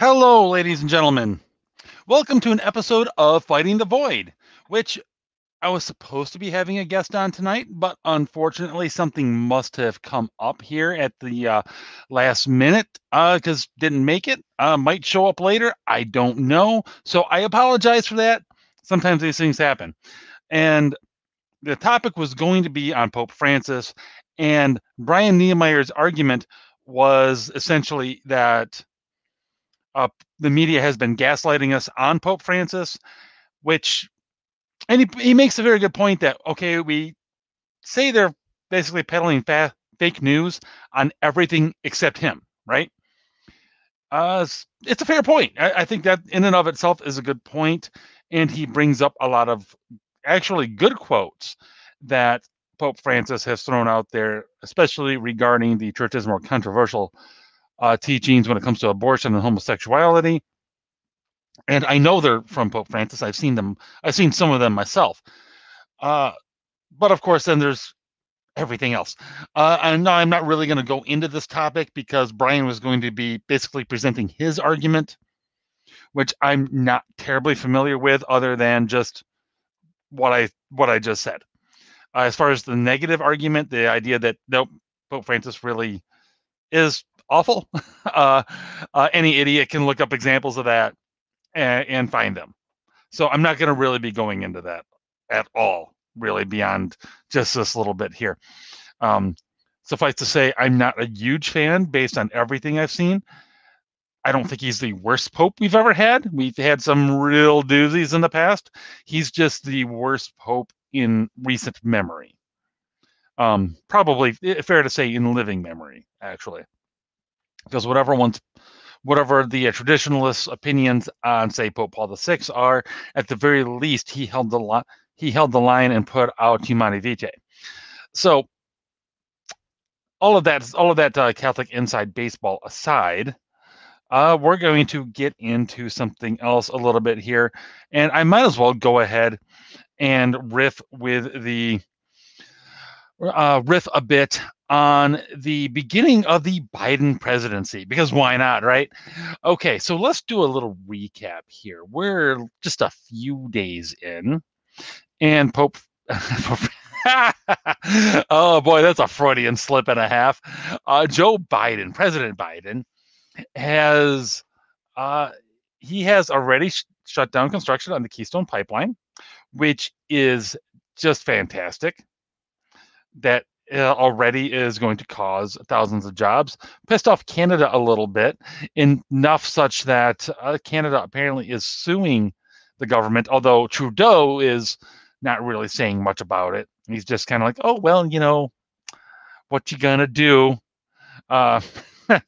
Hello, ladies and gentlemen. Welcome to an episode of Fighting the Void, which I was supposed to be having a guest on tonight, but unfortunately, something must have come up here at the uh, last minute because uh, didn't make it. Uh, might show up later. I don't know. So I apologize for that. Sometimes these things happen. And the topic was going to be on Pope Francis, and Brian Niemeier's argument was essentially that uh, the media has been gaslighting us on Pope Francis, which, and he, he makes a very good point that, okay, we say they're basically peddling fa- fake news on everything except him, right? Uh, it's a fair point. I, I think that in and of itself is a good point, and he brings up a lot of actually good quotes that Pope Francis has thrown out there, especially regarding the church's more controversial uh, teachings when it comes to abortion and homosexuality. And I know they're from Pope Francis. I've seen them. I've seen some of them myself. Uh, but of course, then there's everything else. Uh, and no, I'm not really going to go into this topic because Brian was going to be basically presenting his argument, which I'm not terribly familiar with, other than just what I what I just said. Uh, as far as the negative argument, the idea that nope, Pope Francis really is awful. Uh, uh, any idiot can look up examples of that and, and find them. So I'm not going to really be going into that at all, really, beyond just this little bit here. Um, suffice to say, I'm not a huge fan based on everything I've seen. I don't think he's the worst pope we've ever had. We've had some real doozies in the past. He's just the worst pope in recent memory. Um, probably eh, fair to say in living memory, actually because whatever one's whatever the uh, traditionalist opinions on say Pope Paul VI are, at the very least he held the line he held the line and put out Humanae Vitae. So all of that all of that uh, Catholic inside baseball aside, uh, we're going to get into something else a little bit here, and I might as well go ahead and riff with the uh, riff a bit on the beginning of the Biden presidency because why not, right? Okay, so let's do a little recap here. We're just a few days in, and Pope. oh boy, that's a Freudian slip and a half. Uh, Joe Biden, President Biden, has uh, he has already sh- shut down construction on the Keystone Pipeline, which is just fantastic. That already is going to cause thousands of jobs. Pissed off Canada a little bit, enough such that uh, Canada apparently is suing the government, although Trudeau is not really saying much about it. He's just kind of like, oh, well, you know, what you gonna do? Uh,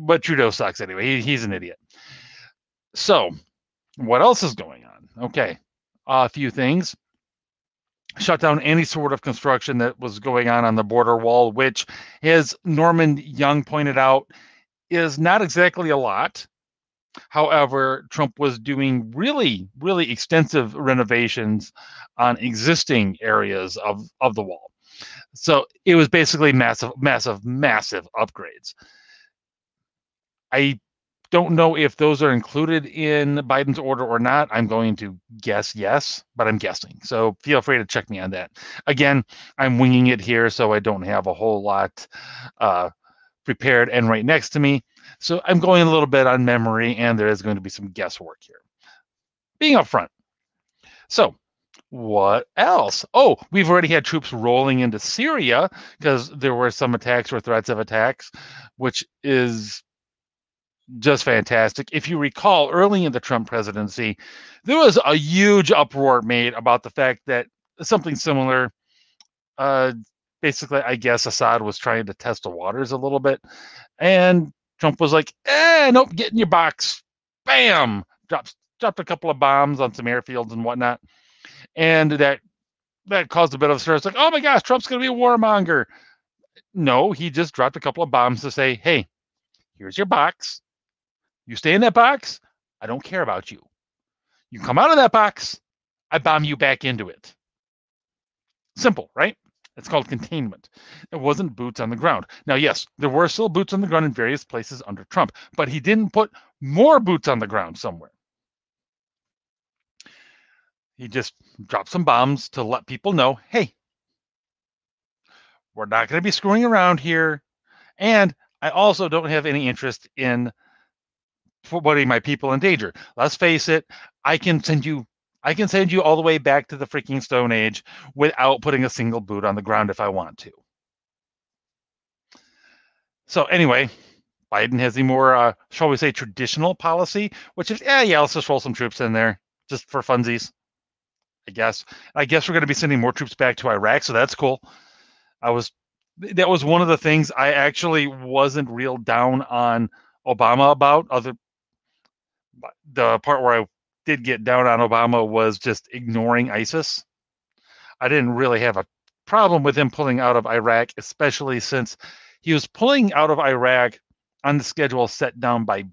but Trudeau sucks anyway. He, he's an idiot. So, what else is going on? Okay, a few things shut down any sort of construction that was going on on the border wall, which, as Norman Young pointed out, is not exactly a lot. However, Trump was doing really, really extensive renovations on existing areas of, of the wall. So it was basically massive, massive, massive upgrades. I don't know if those are included in Biden's order or not. I'm going to guess yes, but I'm guessing. So feel free to check me on that. Again, I'm winging it here, so I don't have a whole lot uh, prepared and right next to me. So I'm going a little bit on memory, and there is going to be some guesswork here. Being upfront. So, what else? Oh, we've already had troops rolling into Syria because there were some attacks or threats of attacks, which is just fantastic. If you recall, early in the Trump presidency, there was a huge uproar made about the fact that something similar, uh, basically, I guess Assad was trying to test the waters a little bit, and Trump was like, "Eh, nope, get in your box." Bam, dropped dropped a couple of bombs on some airfields and whatnot, and that that caused a bit of a stir. It's like, oh my gosh, Trump's going to be a warmonger. No, he just dropped a couple of bombs to say, "Hey, here's your box you stay in that box, I don't care about you. You come out of that box, I bomb you back into it. Simple, right? It's called containment. It wasn't boots on the ground. Now, yes, there were still boots on the ground in various places under Trump, but he didn't put more boots on the ground somewhere. He just dropped some bombs to let people know hey, we're not going to be screwing around here. And I also don't have any interest in putting my people in danger. Let's face it, I can send you I can send you all the way back to the freaking Stone Age without putting a single boot on the ground if I want to. So anyway, Biden has a more, uh, shall we say, traditional policy, which is, yeah, yeah, let's just roll some troops in there just for funsies. I guess. I guess we're going to be sending more troops back to Iraq, so that's cool. I was that was one of the things I actually wasn't real down on Obama about. Other the part where I did get down on Obama was just ignoring ISIS. I didn't really have a problem with him pulling out of Iraq, especially since he was pulling out of Iraq on the schedule set down by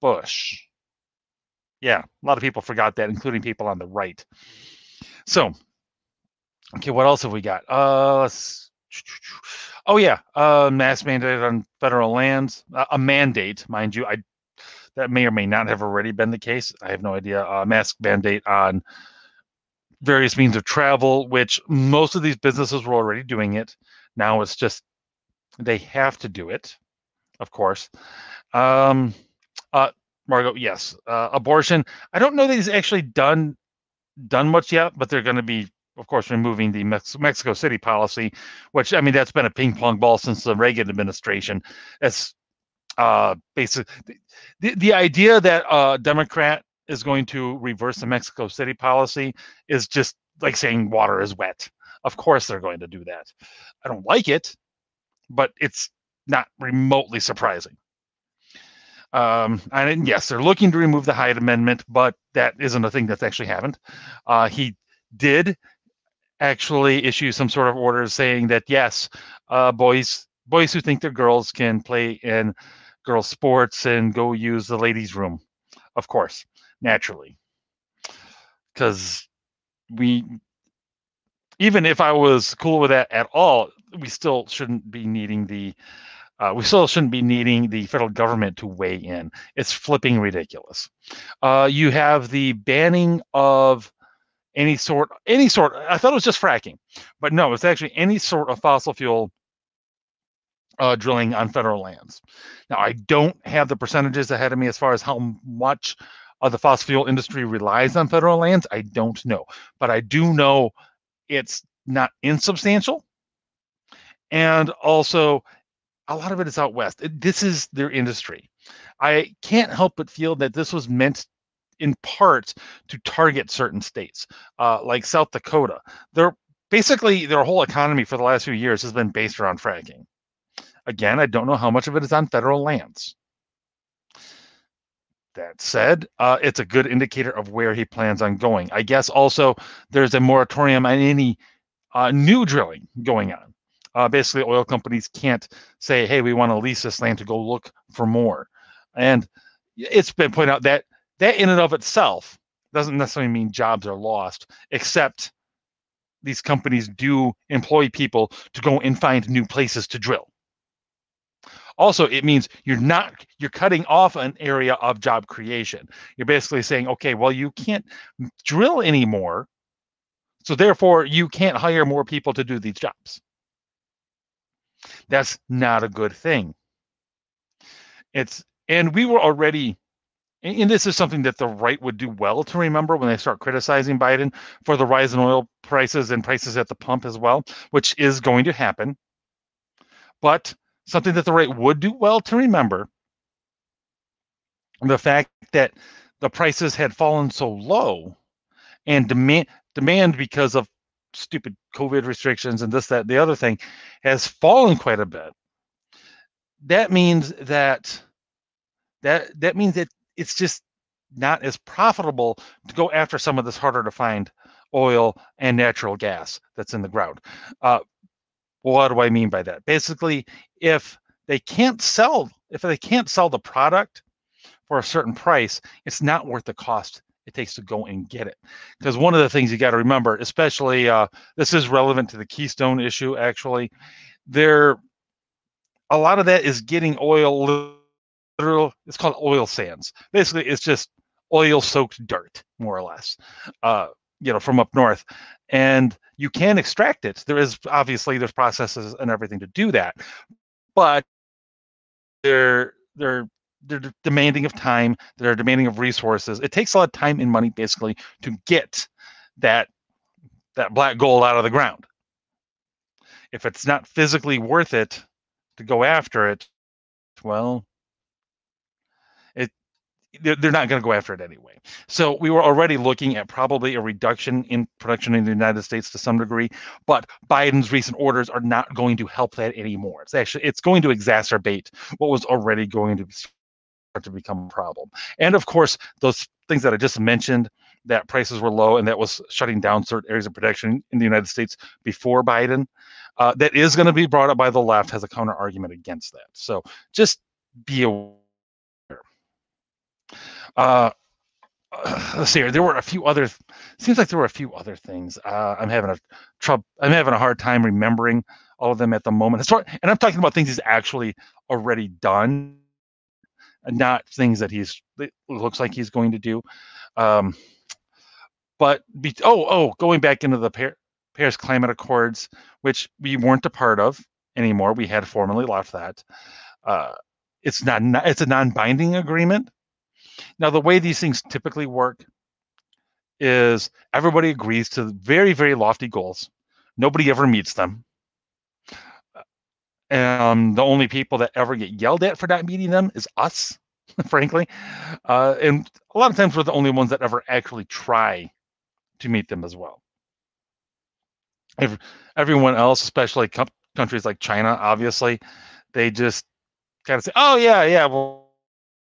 Bush. Yeah, a lot of people forgot that, including people on the right. So, okay, what else have we got? Uh, oh yeah, uh, mass mandate on federal lands, uh, a mandate, mind you. I that may or may not have already been the case. I have no idea. Uh, mask mandate on various means of travel, which most of these businesses were already doing it. Now it's just they have to do it, of course. Um, uh, Margot, yes, uh, abortion. I don't know that he's actually done done much yet, but they're going to be, of course, removing the Mex- Mexico City policy, which I mean that's been a ping pong ball since the Reagan administration. It's uh, basically the, the idea that a Democrat is going to reverse the Mexico City policy is just like saying water is wet. Of course, they're going to do that. I don't like it, but it's not remotely surprising. Um, and yes, they're looking to remove the Hyde Amendment, but that isn't a thing that's actually happened. Uh, he did actually issue some sort of order saying that yes, uh, boys boys who think they're girls can play in girls' sports and go use the ladies' room, of course, naturally, because we even if I was cool with that at all, we still shouldn't be needing the uh, we still shouldn't be needing the federal government to weigh in. It's flipping ridiculous. Uh, you have the banning of any sort, any sort. I thought it was just fracking, but no, it's actually any sort of fossil fuel uh, drilling on federal lands. Now, I don't have the percentages ahead of me as far as how much of the fossil fuel industry relies on federal lands. I don't know, but I do know it's not insubstantial. And also, a lot of it is out west. This is their industry. I can't help but feel that this was meant in part to target certain states, uh, like South Dakota. They're basically their whole economy for the last few years has been based around fracking. Again, I don't know how much of it is on federal lands. That said, uh, it's a good indicator of where he plans on going. I guess also there's a moratorium on any uh, new drilling going on. Uh, basically, oil companies can't say, "Hey, we want to lease this land to go look for more." And it's been pointed out that that in and of itself doesn't necessarily mean jobs are lost, except these companies do employ people to go and find new places to drill. Also, it means you're not you're cutting off an area of job creation. You're basically saying, okay, well, you can't drill anymore, so therefore you can't hire more people to do these jobs. That's not a good thing. It's and we were already and this is something that the right would do well to remember when they start criticizing Biden for the rise in oil prices and prices at the pump as well, which is going to happen. But something that the right would do well to remember the fact that the prices had fallen so low and demand demand because of stupid COVID restrictions and this, that, the other thing has fallen quite a bit. That means that that that means that it's just not as profitable to go after some of this harder to find oil and natural gas that's in the ground. Uh, what do I mean by that? Basically, if they can't sell, if they can't sell the product for a certain price, it's not worth the cost it takes to go and get it. Because one of the things you got to remember, especially uh, this is relevant to the Keystone issue, actually, there a lot of that is getting oil literal it's called oil sands. Basically, it's just oil soaked dirt, more or less. Uh, you know, from up north. And you can extract it. There is obviously there's processes and everything to do that. But they're they're they're demanding of time, they're demanding of resources. It takes a lot of time and money basically to get that that black gold out of the ground. If it's not physically worth it to go after it, well, they're not going to go after it anyway. So we were already looking at probably a reduction in production in the United States to some degree, but Biden's recent orders are not going to help that anymore. It's actually it's going to exacerbate what was already going to start to become a problem. And of course, those things that I just mentioned, that prices were low and that was shutting down certain areas of production in the United States before Biden, uh, that is going to be brought up by the left has a counter argument against that. So just be aware. Uh, let's see here. There were a few other. Seems like there were a few other things. Uh, I'm having a trouble. I'm having a hard time remembering all of them at the moment. And I'm talking about things he's actually already done not things that he's looks like he's going to do. Um, but be, oh oh, going back into the Paris Climate Accords, which we weren't a part of anymore. We had formally left that. Uh, it's not it's a non-binding agreement. Now the way these things typically work is everybody agrees to very very lofty goals. Nobody ever meets them. And the only people that ever get yelled at for not meeting them is us, frankly. Uh, and a lot of times we're the only ones that ever actually try to meet them as well. Every, everyone else, especially com- countries like China, obviously, they just kind of say, "Oh yeah, yeah, we'll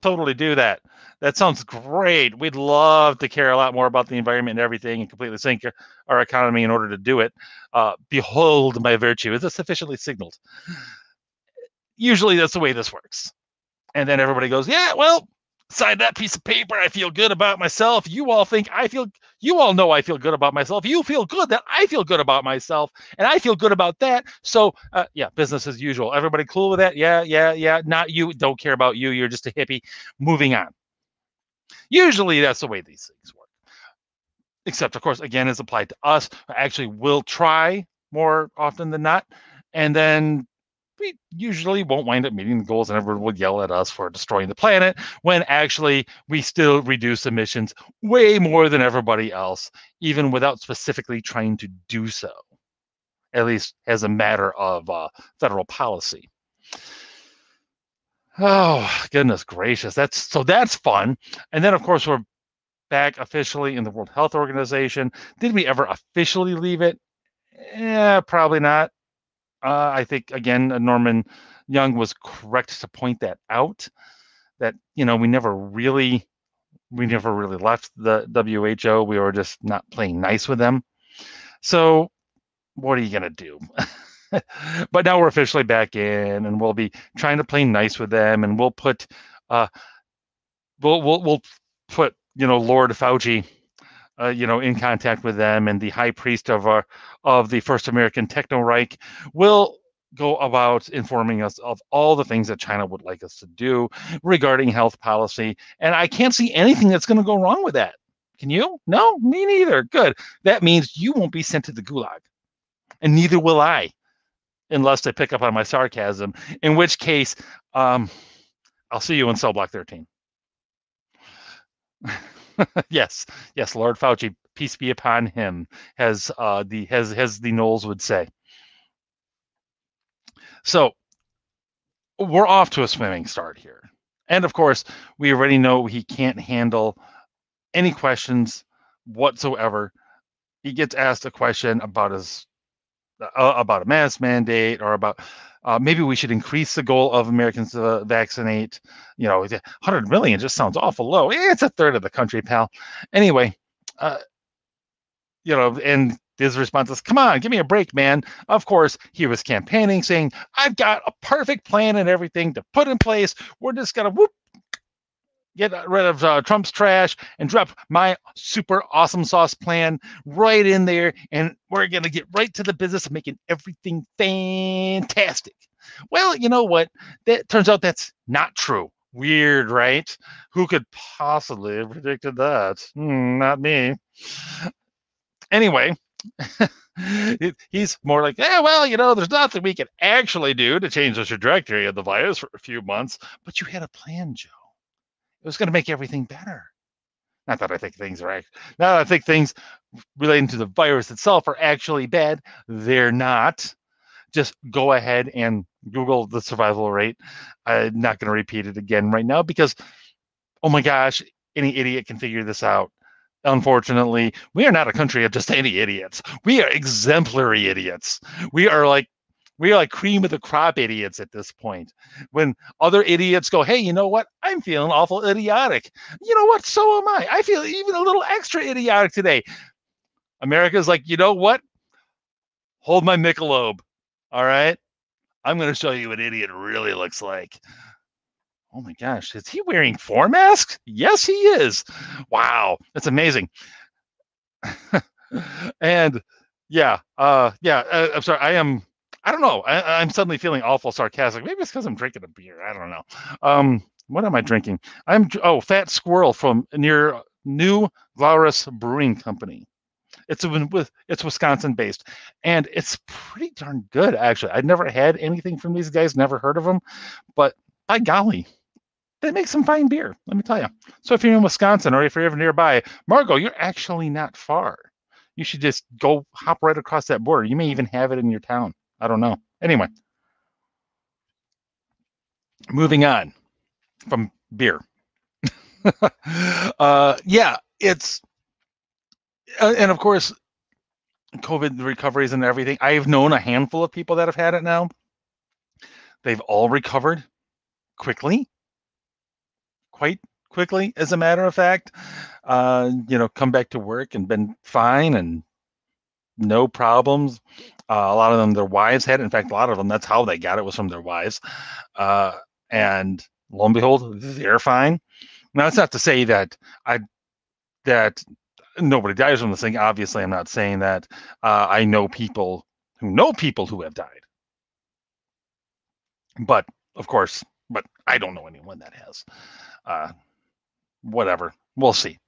totally do that. That sounds great. We'd love to care a lot more about the environment and everything, and completely sink our economy in order to do it. Uh, behold my virtue. Is it sufficiently signaled? Usually, that's the way this works. And then everybody goes, "Yeah, well, sign that piece of paper. I feel good about myself. You all think I feel, you all know I feel good about myself. You feel good that I feel good about myself, and I feel good about that. So, uh, yeah, business as usual. Everybody cool with that? Yeah, yeah, yeah. Not you. Don't care about you. You're just a hippie. Moving on. Usually, that's the way these things work. Except, of course, again, is applied to us. I Actually, will try more often than not, and then we usually won't wind up meeting the goals and everyone will yell at us for destroying the planet when actually we still reduce emissions way more than everybody else, even without specifically trying to do so, at least as a matter of uh, federal policy. Oh, goodness gracious. That's so that's fun. And then, of course, we're back officially in the World Health Organization. Did we ever officially leave it? Yeah, probably not. Uh, I think again, uh, Norman Young was correct to point that out. That you know we never really, we never really left the WHO. We were just not playing nice with them. So, what are you gonna do? but now we're officially back in, and we'll be trying to play nice with them, and we'll put, uh, we'll we'll we'll put you know Lord Fauci uh, you know, in contact with them, and the high priest of our of the first American Techno Reich will go about informing us of all the things that China would like us to do regarding health policy. And I can't see anything that's going to go wrong with that. Can you? No, me neither. Good. That means you won't be sent to the gulag, and neither will I, unless they pick up on my sarcasm. In which case, um, I'll see you in cell block 13. yes, yes, Lord Fauci, peace be upon him, as uh, the as as the Knowles would say. So we're off to a swimming start here, and of course, we already know he can't handle any questions whatsoever. He gets asked a question about his uh, about a mask mandate or about uh, maybe we should increase the goal of Americans to vaccinate. You know, 100 million just sounds awful low. It's a third of the country, pal. Anyway, uh, you know, and his response is, "Come on, give me a break, man." Of course, he was campaigning, saying, "I've got a perfect plan and everything to put in place. We're just gonna whoop." Get rid of uh, Trump's trash and drop my super awesome sauce plan right in there. And we're going to get right to the business of making everything fantastic. Well, you know what? That turns out that's not true. Weird, right? Who could possibly have predicted that? Hmm, not me. Anyway, he's more like, yeah, well, you know, there's nothing we can actually do to change the trajectory of the virus for a few months, but you had a plan, Joe. It was going to make everything better. Not that I think things are, act- that I think things relating to the virus itself are actually bad. They're not. Just go ahead and Google the survival rate. I'm not going to repeat it again right now because, oh my gosh, any idiot can figure this out. Unfortunately, we are not a country of just any idiots. We are exemplary idiots. We are like we are like cream of the crop idiots at this point. When other idiots go, hey, you know what? I'm feeling awful idiotic. You know what? So am I. I feel even a little extra idiotic today. America's like, you know what? Hold my Michelob. All right. I'm going to show you what idiot really looks like. Oh my gosh, is he wearing four masks? Yes, he is. Wow, that's amazing. and yeah, uh, yeah, uh, I'm sorry. I am. I don't know. I, am suddenly feeling awful sarcastic. Maybe it's because I'm drinking a beer. I don't know. Um, what am I drinking? I'm oh, Fat Squirrel from near New Glarus Brewing Company. It's with it's Wisconsin based, and it's pretty darn good actually. I'd never had anything from these guys, never heard of them, but by golly, they make some fine beer. Let me tell you. So if you're in Wisconsin or if you're ever nearby, Margot, you're actually not far. You should just go hop right across that border. You may even have it in your town. I don't know. Anyway, moving on from beer. uh, yeah, it's uh, and of course, COVID recoveries and everything. I've known a handful of people that have had it now. They've all recovered quickly, quite quickly, as a matter of fact. Uh, you know, come back to work and been fine and no problems. Uh, a lot of them, their wives had it. In fact, a lot of them, that's how they got it was from their wives. Uh, and lo and behold, they're fine. Now, that's not to say that I that nobody dies from this thing. Obviously, I'm not saying that. Uh, I know people who know people who have died, but of course, but I don't know anyone that has. Uh, whatever, we'll see.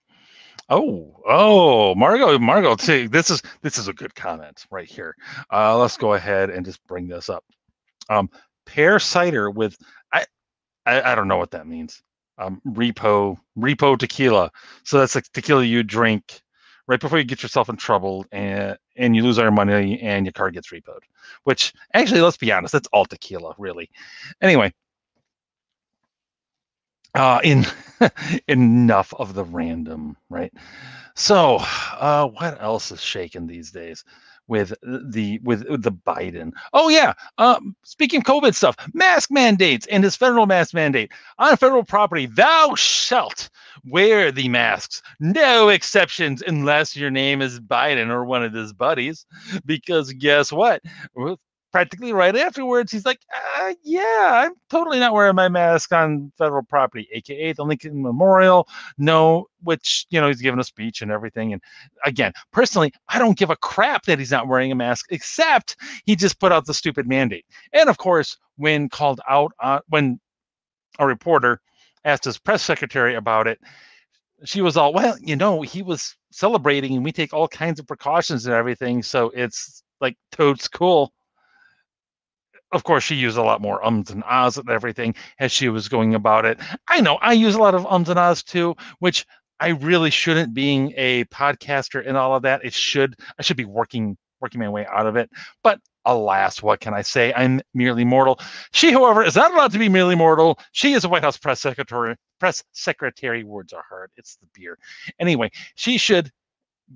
Oh, oh, Margot, Margot, see, this is this is a good comment right here. Uh, let's go ahead and just bring this up. Um, pear cider with I, I, I don't know what that means um, repo repo tequila. So that's like tequila you drink right before you get yourself in trouble and and you lose all your money and your car gets repoed. Which actually, let's be honest, that's all tequila, really. Anyway, uh, in enough of the random, right? So, uh, what else is shaking these days? with the with the Biden. Oh yeah, um, speaking of COVID stuff, mask mandates and his federal mask mandate on federal property. Thou shalt wear the masks, no exceptions, unless your name is Biden or one of his buddies. Because guess what? Practically right afterwards, he's like, uh, "Yeah, I'm totally not wearing my mask on federal property, aka the Lincoln Memorial." No, which you know he's giving a speech and everything. And again, personally, I don't give a crap that he's not wearing a mask, except he just put out the stupid mandate. And of course, when called out, when a reporter asked his press secretary about it, she was all, "Well, you know, he was celebrating, and we take all kinds of precautions and everything, so it's." Like totes cool of course, she used a lot more ums and ahs and everything as she was going about it. I know I use a lot of ums and ahs too, which I really shouldn't being a podcaster and all of that. It should I should be working working my way out of it. But alas, what can I say? I'm merely mortal. She, however, is not allowed to be merely mortal. She is a White House press secretary. Press secretary. Words are hard. It's the beer. Anyway, she should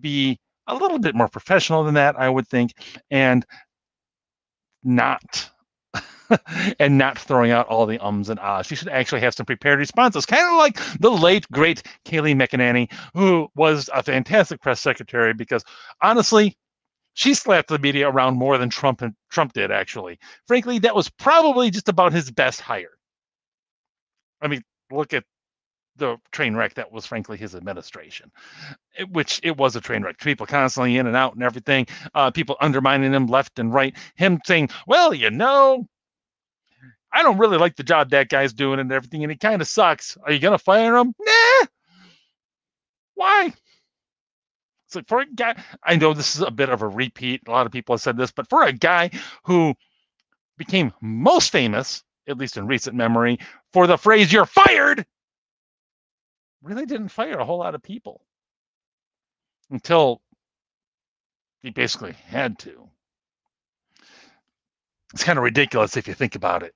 be a little bit more professional than that, I would think, and not and not throwing out all the ums and ahs. She should actually have some prepared responses, kind of like the late, great Kayleigh McEnany, who was a fantastic press secretary because honestly, she slapped the media around more than Trump and Trump did, actually. Frankly, that was probably just about his best hire. I mean, look at the train wreck that was frankly his administration, it, which it was a train wreck. People constantly in and out and everything. Uh, people undermining him left and right. Him saying, "Well, you know, I don't really like the job that guy's doing and everything, and he kind of sucks. Are you gonna fire him? Nah. Why? It's like for a guy. I know this is a bit of a repeat. A lot of people have said this, but for a guy who became most famous, at least in recent memory, for the phrase "you're fired," really didn't fire a whole lot of people until he basically had to. It's kind of ridiculous if you think about it.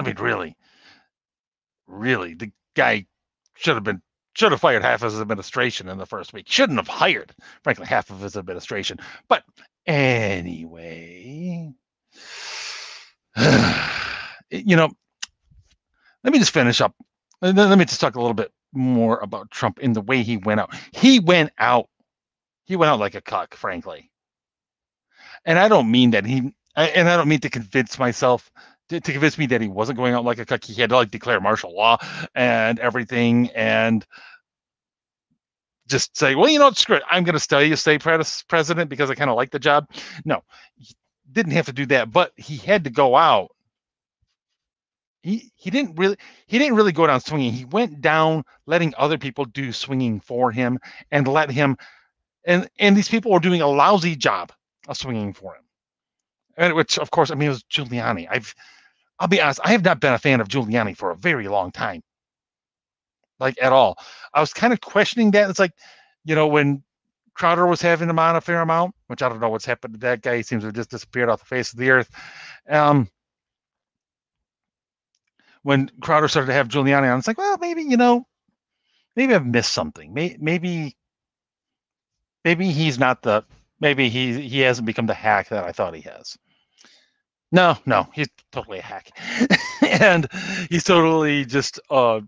I mean, really, really, the guy should have been should have fired half of his administration in the first week. Shouldn't have hired, frankly, half of his administration. But anyway, you know, let me just finish up. Let me just talk a little bit more about Trump in the way he went out. He went out. He went out like a cuck, frankly. And I don't mean that he. And I don't mean to convince myself to, to convince me that he wasn't going out like a cuck. He had to like declare martial law and everything, and just say, well, you know what, screw it. I'm going to stay you stay president because I kind of like the job. No, he didn't have to do that, but he had to go out he he didn't really he didn't really go down swinging. He went down letting other people do swinging for him and let him and and these people were doing a lousy job of swinging for him. And which of course I mean it was Giuliani. I've I'll be honest, I have not been a fan of Giuliani for a very long time. Like at all. I was kind of questioning that. It's like, you know, when Crowder was having him on a fair amount, which I don't know what's happened to that guy. He seems to have just disappeared off the face of the earth. Um, when Crowder started to have Giuliani on, it's like, well, maybe you know, maybe I've missed something. Maybe, maybe he's not the, maybe he he hasn't become the hack that I thought he has. No, no, he's totally a hack, and he's totally just uh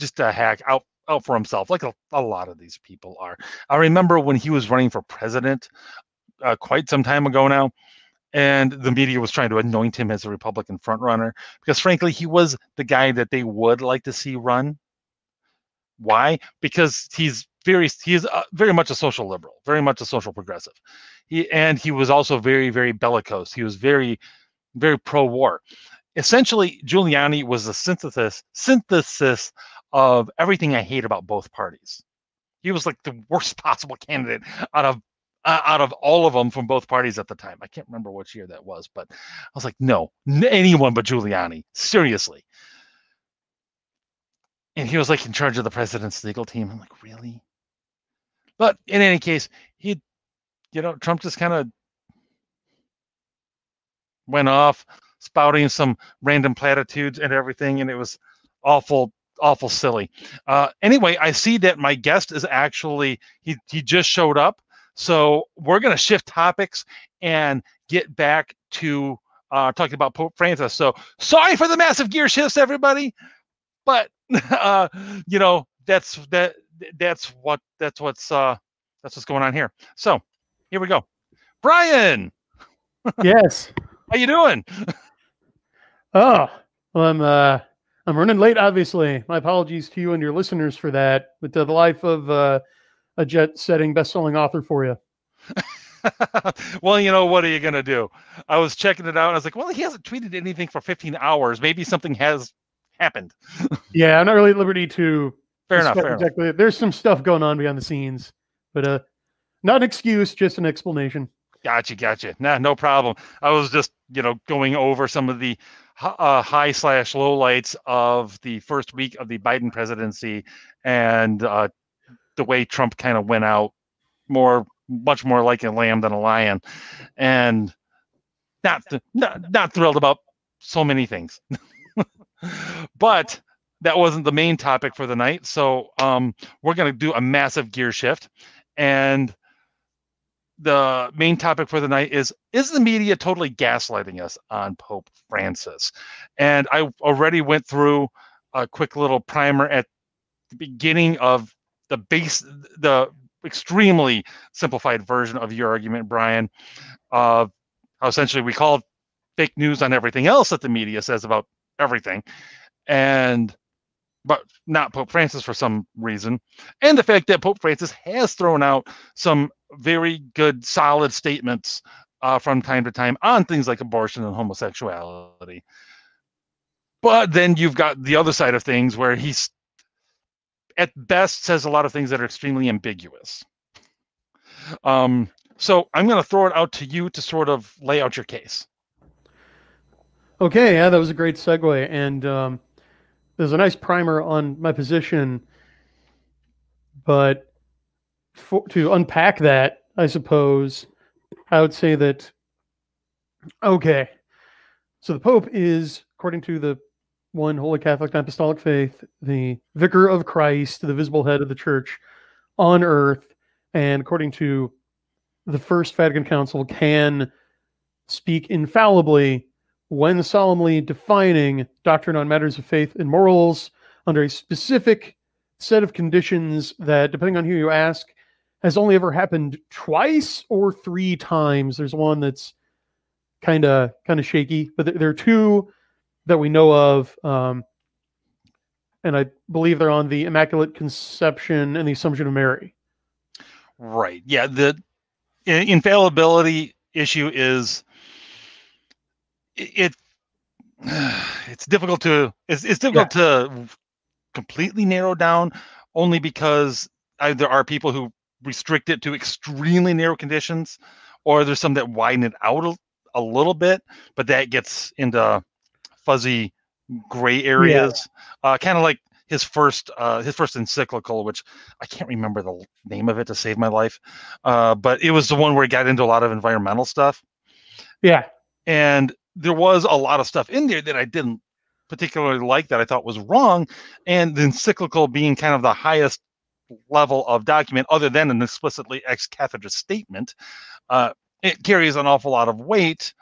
just a hack out out for himself, like a, a lot of these people are. I remember when he was running for president uh, quite some time ago now and the media was trying to anoint him as a Republican frontrunner because, frankly, he was the guy that they would like to see run. Why? Because he's very he's uh, very much a social liberal, very much a social progressive. He and he was also very very bellicose. He was very very pro-war. Essentially, Giuliani was a synthesis synthesis of everything I hate about both parties. He was like the worst possible candidate out of uh, out of all of them from both parties at the time. I can't remember which year that was, but I was like, no, anyone but Giuliani. Seriously. And he was like in charge of the president's legal team. I'm like, really? But in any case, he, you know, Trump just kind of went off spouting some random platitudes and everything, and it was awful, awful silly. Uh, anyway, I see that my guest is actually he he just showed up. So we're to shift topics and get back to uh, talking about Pope Francis. So sorry for the massive gear shifts, everybody, but uh, you know that's that that's what that's what's uh, that's what's going on here. So here we go, Brian. Yes. How you doing? oh, well, I'm uh, I'm running late. Obviously, my apologies to you and your listeners for that. But uh, the life of uh, a jet-setting best-selling author for you. well, you know, what are you going to do? I was checking it out. And I was like, well, he hasn't tweeted anything for 15 hours. Maybe something has happened. yeah, I'm not really at liberty to. Fair enough. Fair exactly. Enough. There's some stuff going on behind the scenes, but uh, not an excuse, just an explanation. Gotcha, gotcha. Nah, no problem. I was just, you know, going over some of the uh, high slash low lights of the first week of the Biden presidency and uh, the way Trump kind of went out more, much more like a lamb than a lion, and not not, not thrilled about so many things. but that wasn't the main topic for the night. So um, we're going to do a massive gear shift. And the main topic for the night is Is the media totally gaslighting us on Pope Francis? And I already went through a quick little primer at the beginning of the base the extremely simplified version of your argument brian uh, how essentially we call fake news on everything else that the media says about everything and but not Pope Francis for some reason, and the fact that Pope Francis has thrown out some very good, solid statements uh, from time to time on things like abortion and homosexuality. But then you've got the other side of things where he's at best says a lot of things that are extremely ambiguous. Um, so I'm going to throw it out to you to sort of lay out your case. Okay, yeah, that was a great segue, and um, there's a nice primer on my position. But for, to unpack that, I suppose I would say that okay, so the Pope is, according to the one Holy Catholic and Apostolic faith, the vicar of Christ, the visible head of the church on earth, and according to the First Vatican Council, can speak infallibly when solemnly defining doctrine on matters of faith and morals under a specific set of conditions that, depending on who you ask, has only ever happened twice or three times. There's one that's kind of kind of shaky, but there are two that we know of, um, and I believe they're on the Immaculate Conception and the Assumption of Mary. Right. Yeah. The infallibility issue is it. It's difficult to it's, it's difficult yeah. to completely narrow down only because I, there are people who restrict it to extremely narrow conditions, or there's some that widen it out a, a little bit, but that gets into fuzzy gray areas. Yeah. Uh, kind of like his first uh, his first encyclical, which I can't remember the name of it to save my life, uh, but it was the one where he got into a lot of environmental stuff. Yeah, and there was a lot of stuff in there that I didn't particularly like that I thought was wrong, and the encyclical being kind of the highest level of document other than an explicitly ex cathedra statement, uh, it carries an awful lot of weight.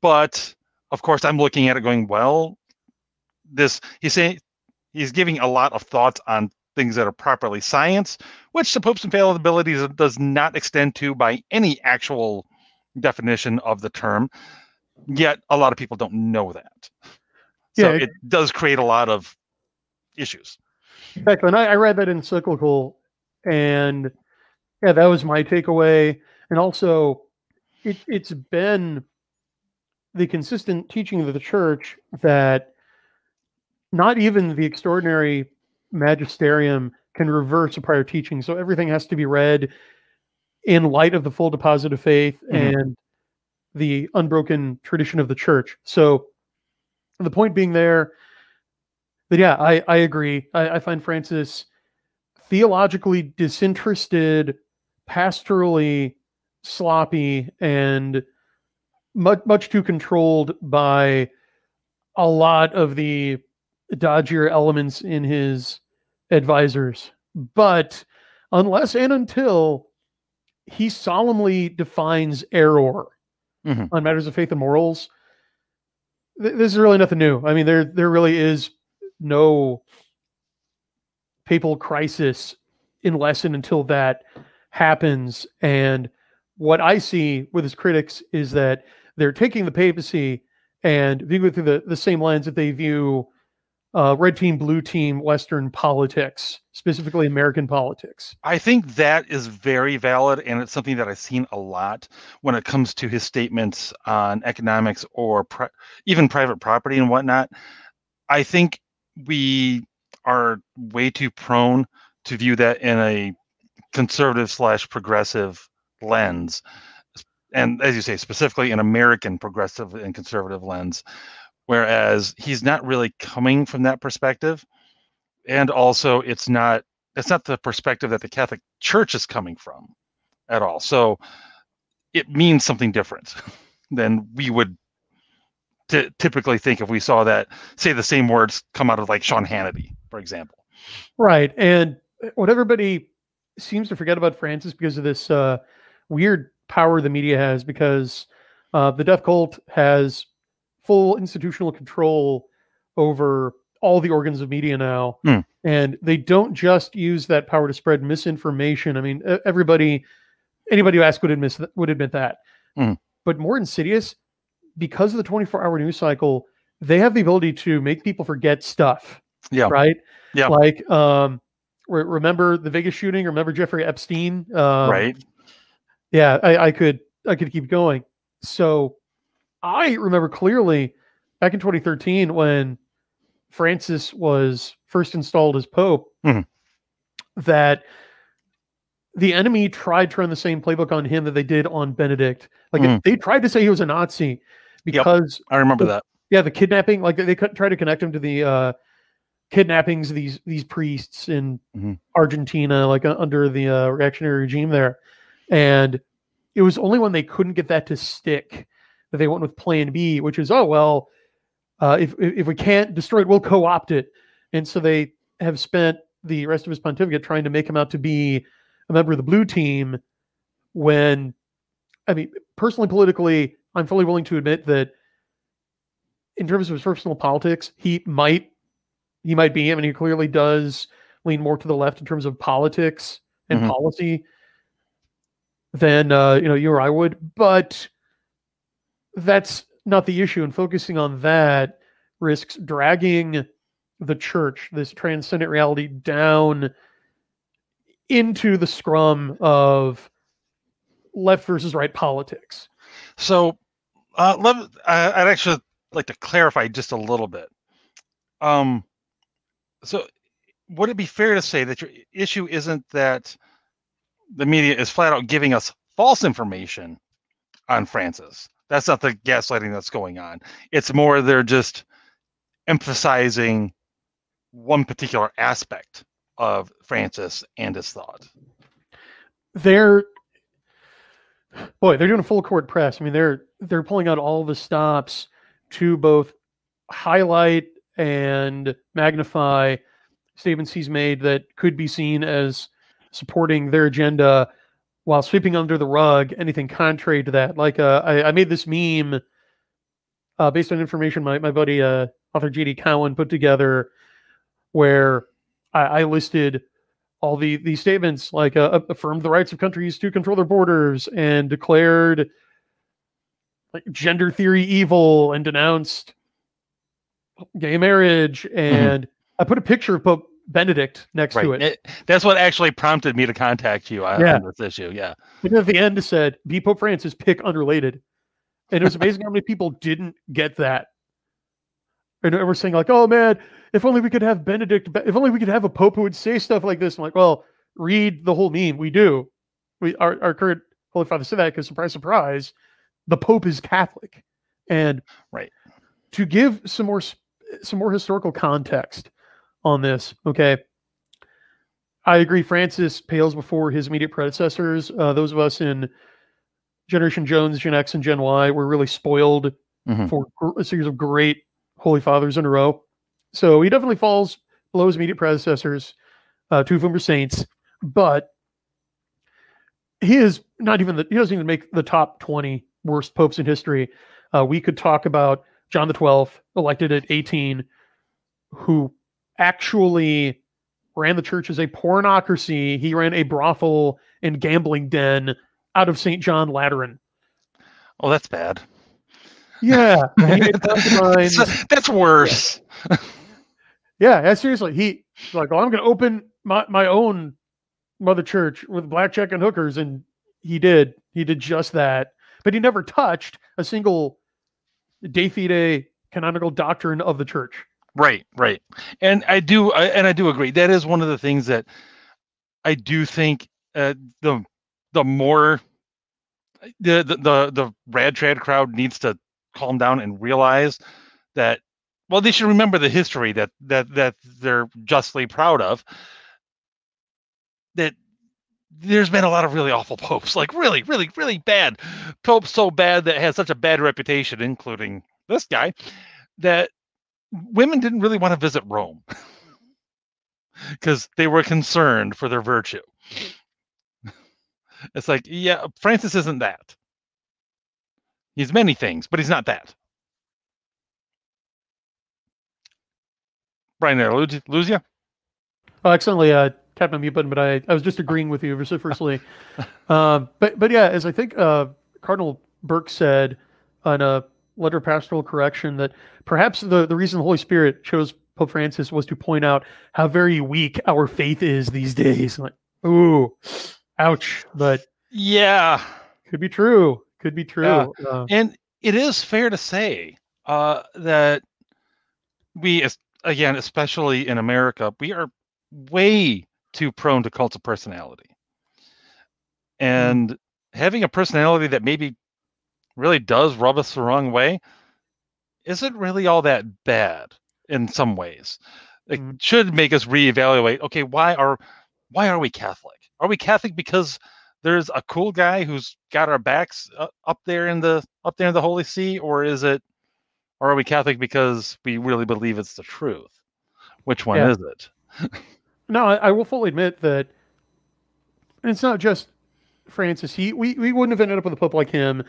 But of course, I'm looking at it going, well, this he's saying he's giving a lot of thoughts on things that are properly science, which the Pope's infallibility does not extend to by any actual definition of the term. Yet a lot of people don't know that. So yeah, it, it does create a lot of issues. Exactly. And I, I read that encyclical, and yeah, that was my takeaway. And also, it, it's been the consistent teaching of the church that not even the extraordinary magisterium can reverse a prior teaching. So everything has to be read in light of the full deposit of faith mm-hmm. and the unbroken tradition of the church. So the point being there but yeah, I, I agree. I, I find Francis theologically disinterested, pastorally sloppy, and much much too controlled by a lot of the dodgier elements in his advisors. But unless and until he solemnly defines error mm-hmm. on matters of faith and morals, th- this is really nothing new. I mean, there there really is no papal crisis unless and until that happens. And what I see with his critics is that they're taking the papacy and viewing it through the, the same lens that they view uh, red team, blue team, Western politics, specifically American politics. I think that is very valid, and it's something that I've seen a lot when it comes to his statements on economics or pri- even private property and whatnot. I think we are way too prone to view that in a conservative slash progressive lens and as you say specifically an american progressive and conservative lens whereas he's not really coming from that perspective and also it's not it's not the perspective that the catholic church is coming from at all so it means something different than we would to typically think if we saw that say the same words come out of like Sean Hannity, for example. Right. And what everybody seems to forget about Francis because of this uh, weird power the media has because uh, the death cult has full institutional control over all the organs of media now. Mm. And they don't just use that power to spread misinformation. I mean, everybody, anybody who asks would admit, would admit that. Mm. But more insidious, because of the 24 hour news cycle, they have the ability to make people forget stuff. Yeah. Right. Yeah. Like, um, re- remember the Vegas shooting? Remember Jeffrey Epstein? Um, right. Yeah, I, I could I could keep going. So I remember clearly back in 2013 when Francis was first installed as Pope Mhm. that the enemy tried to run the same playbook on him that they did on Benedict. Like Mhm. they tried to say he was a Nazi because I remember that. yeah, the kidnapping, like they try to connect him to the uh, kidnappings of these these priests in Mhm. Argentina, like uh, under the uh, reactionary regime there, and it was only when they couldn't get that to stick that they went with Plan B, which is oh well, uh, if if we can't destroy it, we'll co-opt it, and so they have spent the rest of his pontificate trying to make him out to be a member of the blue team. When, I mean, personally, politically, I'm fully willing to admit that in terms of his personal politics, he might he might be. I mean, he clearly does lean more to the left in terms of politics and Mhm. policy than uh, you know you or I would. But that's not the issue. And focusing on that risks dragging the church, this transcendent reality, down into the scrum of left versus right politics. So, uh, let, I, I'd actually like to clarify just a little bit. Um, so, would it be fair to say that your issue isn't that the media is flat out giving us false information on Francis? That's not the gaslighting that's going on. It's more they're just emphasizing one particular aspect of Francis and his thought. they're boy they're doing a full court press i mean they're they're pulling out all the stops to both highlight and magnify statements he's made that could be seen as supporting their agenda while sweeping under the rug anything contrary to that. Like uh, I, I made this meme uh, based on information my, my buddy uh, author jd cowan put together where I, I listed all the these statements like uh, affirmed the rights of countries to control their borders and declared like gender theory evil and denounced gay marriage. And I put a picture of Pope Benedict next to it. It- that's what actually prompted me to contact you on, Yeah. on this issue. Yeah. And at the end it said, "Be Pope Francis, pick unrelated," and it was amazing how many people didn't get that. And we're saying like, "Oh man, if only we could have Benedict. If only we could have a pope who would say stuff like this." I'm like, "Well, read the whole meme. We do. We our, our current Holy Father said that because surprise, surprise, the Pope is Catholic, and Right. To give some more some more historical context on this, okay. I agree. Francis pales before his immediate predecessors. Uh, those of us in Generation Jones, Gen X, and Gen Y were really spoiled Mhm. for a series of great Holy Fathers in a row. So he definitely falls below his immediate predecessors, uh, two of whom are saints, but he is not even the, he doesn't even make the top 20 worst popes in history. Uh, we could talk about John the 12th, elected at 18, who actually ran the church as a pornocracy. He ran a brothel and gambling den out of St. John Lateran. Oh, that's bad. Yeah. and he made concubines. that's, worse. Yeah, yeah, seriously. He he's like, well, I'm going to open my, my own mother church with blackjack and hookers, and he did. He did just that, but he never touched a single de fide canonical doctrine of the church. Right, right. And I do, I, and I do agree. That is one of the things that I do think uh, the the more the the the, the rad trad crowd needs to calm down and realize that well they should remember the history that that that they're justly proud of that there's been a lot of really awful popes like really really really bad popes so bad that has such a bad reputation including this guy that women didn't really want to visit rome. Because they were concerned for their virtue. It's like yeah francis isn't that. He's many things but he's not that. Brian I lose, lose you Oh, accidentally uh, tapped my mute button, but I, I was just agreeing with you vociferously. um, but but yeah, as I think uh, Cardinal Burke said on a letter pastoral correction, that perhaps the, the reason the Holy Spirit chose Pope Francis was to point out how very weak our faith is these days. I'm like, ooh, ouch. But yeah, could be true. Could be true. Yeah. Uh, and it is fair to say uh, that we, again, especially in America, we are way too prone to cults of personality. And having a personality that maybe really does rub us the wrong way isn't really all that bad in some ways. It Mhm. should make us reevaluate. Okay, why are why are we Catholic? Are we Catholic because there's a cool guy who's got our backs uh, up there in the up there in the Holy See, or is it, or are we Catholic because we really believe it's the truth? Which one Yeah. is it? No, I, I will fully admit that and it's not just Francis. He we, we wouldn't have ended up with a pope like him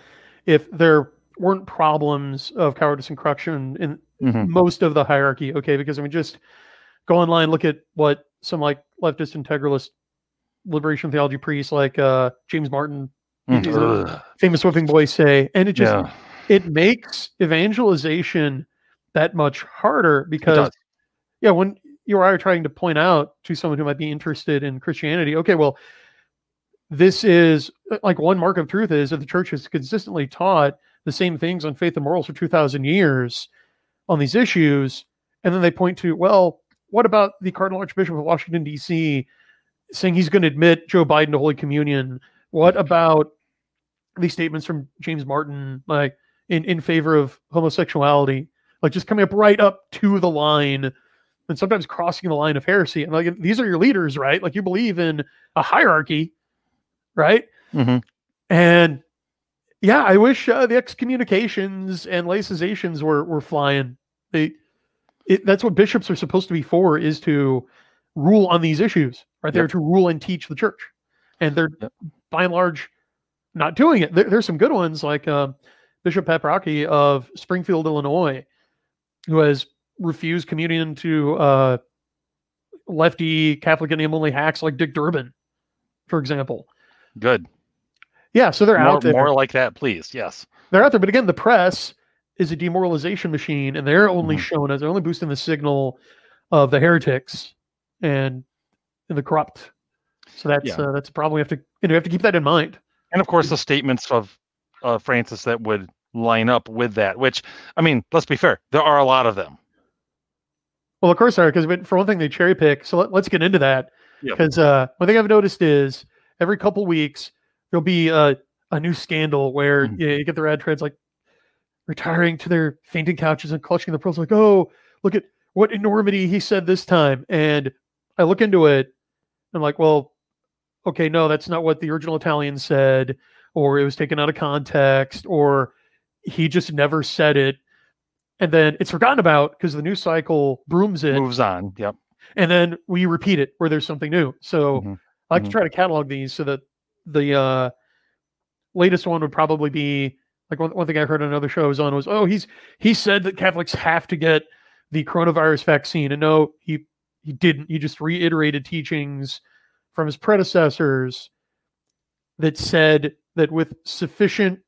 if there weren't problems of cowardice and corruption in Mhm. most of the hierarchy. Okay, because I mean, just go online, look at what some like leftist integralist liberation theology priests like uh, James Martin, Mm, He's a- ugh, famous whipping boys say, and it just yeah, it makes evangelization that much harder because does. yeah, when you or I are trying to point out to someone who might be interested in Christianity, okay, well, this is uh, like one mark of truth is that the church has consistently taught the same things on faith and morals for 2,000 years on these issues. And then they point to, well, what about the Cardinal Archbishop of Washington, D.C., saying he's going to admit Joe Biden to Holy Communion? What about these statements from James Martin, like in, in favor of homosexuality? Like just coming up right up to the line and sometimes crossing the line of heresy. And like these are your leaders, right? Like you believe in a hierarchy, right? Mhm. And yeah, I wish uh, the excommunications and laicizations were were flying. They, it, that's what bishops are supposed to be for, is to rule on these issues, right? They're to rule and teach the church, and they're Yep. by and large not doing it. There, there's some good ones like um, Bishop Paprocki of Springfield, Illinois, who has refused communion to uh, lefty Catholic and name only hacks like Dick Durbin, for example. Good. Yeah, so they're More, out there. more like that, please. Yes. They're out there, but again, the press is a demoralization machine, and they're only Mhm. showing us they're only boosting the signal of the heretics and, and the corrupt. So that's Yeah. uh, that's a problem. We have to you know we have to keep that in mind. And of course, the statements of uh, Francis that would line up with that. Which, I mean, let's be fair, there are a lot of them. Well, of course, are because for one thing they cherry pick. So let, us get into that Yep. because uh, one thing I've noticed is every couple weeks there'll be a, a new scandal where Mhm. you, know, you get the rad trads like retiring to their fainting couches and clutching the pearls, like, oh, look at what enormity he said this time. And I look into it, I'm like, well, okay, no, that's not what the original Italian said, or it was taken out of context, or he just never said it. And then it's forgotten about because the news cycle brooms it Moves on. Yep. and then we repeat it where there's something new. So Mhm. I like Mhm. to try to catalog these so that the uh, latest one would probably be like one, one thing I heard on another show I was on was, oh, he's he said that Catholics have to get the coronavirus vaccine, and no, he he didn't. He just reiterated teachings from his predecessors that said that with sufficient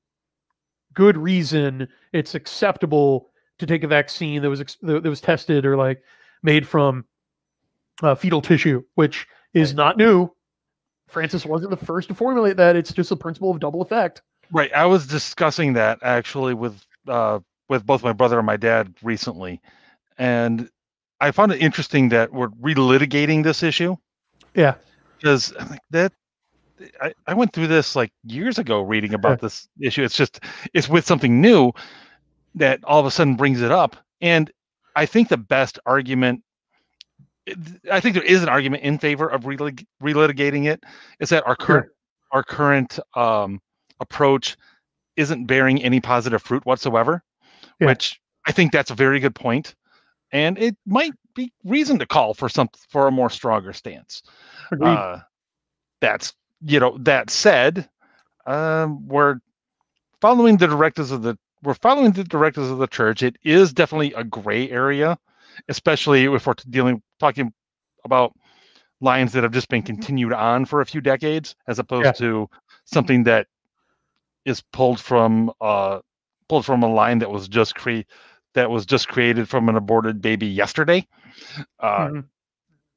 good reason, it's acceptable to take a vaccine that was that was tested or like made from uh, fetal tissue, which is Right. not new. Francis wasn't the first to formulate that. It's just the principle of double effect. Right. I was discussing that actually with uh, with both my brother and my dad recently, and I found it interesting that we're relitigating this issue Yeah. because like that. I, I went through this like years ago reading about this issue. It's just it's with something new that all of a sudden brings it up, and I think the best argument. I think there is an argument in favor of relig- relitigating it. Is that our current our current um, approach isn't bearing any positive fruit whatsoever, Yeah. which I think that's a very good point, and it might be reason to call for some for a more stronger stance. Uh, that's you know that said, um, we're following the directives of the we're following the directives of the church. It is definitely a gray area, especially if we're dealing talking about lines that have just been continued on for a few decades, as opposed Yeah. to something that is pulled from uh pulled from a line that was just cre- that was just created from an aborted baby yesterday. Uh, Mhm.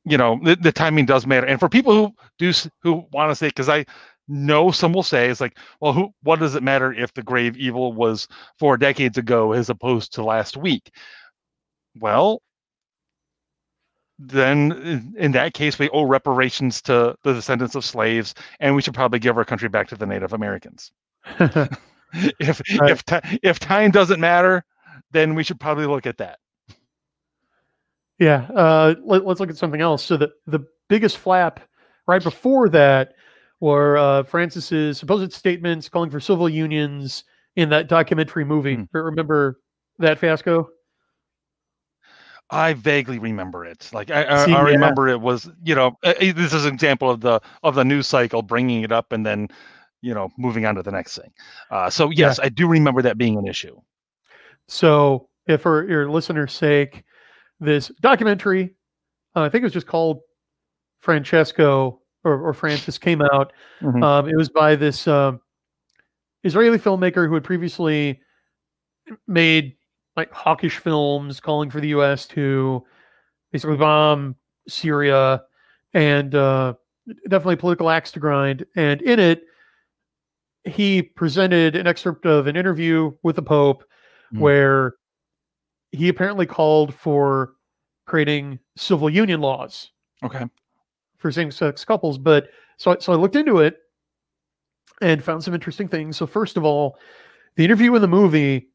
You know, the, the timing does matter. And for people who do who want to say, because I know some will say, it's like, well, who? What does it matter if the grave evil was four decades ago as opposed to last week? Well, then in- that case, we owe reparations to the descendants of slaves, and we should probably give our country back to the Native Americans. if Right. if if time doesn't matter, then we should probably look at that. Yeah, uh, let, us look at something else. So the the biggest flap right before that were uh, Francis's supposed statements calling for civil unions in that documentary movie. Hmm. Remember that Fasco? I vaguely remember it. Like I, I, See, I yeah. remember it was, you know, uh, uh, this is an example of the of the news cycle bringing it up and then, you know, moving on to the next thing. Uh, so Yeah. yes, I do remember that being an issue. So, if for your listeners' sake, this documentary, uh, I think it was just called Francesco or, or Francis, came out. Mhm. Um, it was by this um, Israeli filmmaker who had previously made like hawkish films calling for the U.S. to basically bomb Syria and uh, definitely political axe to grind. And in it, he presented an excerpt of an interview with the Pope Mhm. where he apparently called for creating civil union laws Okay. for same-sex couples. But so so I looked into it and found some interesting things. So first of all, the interview in the movie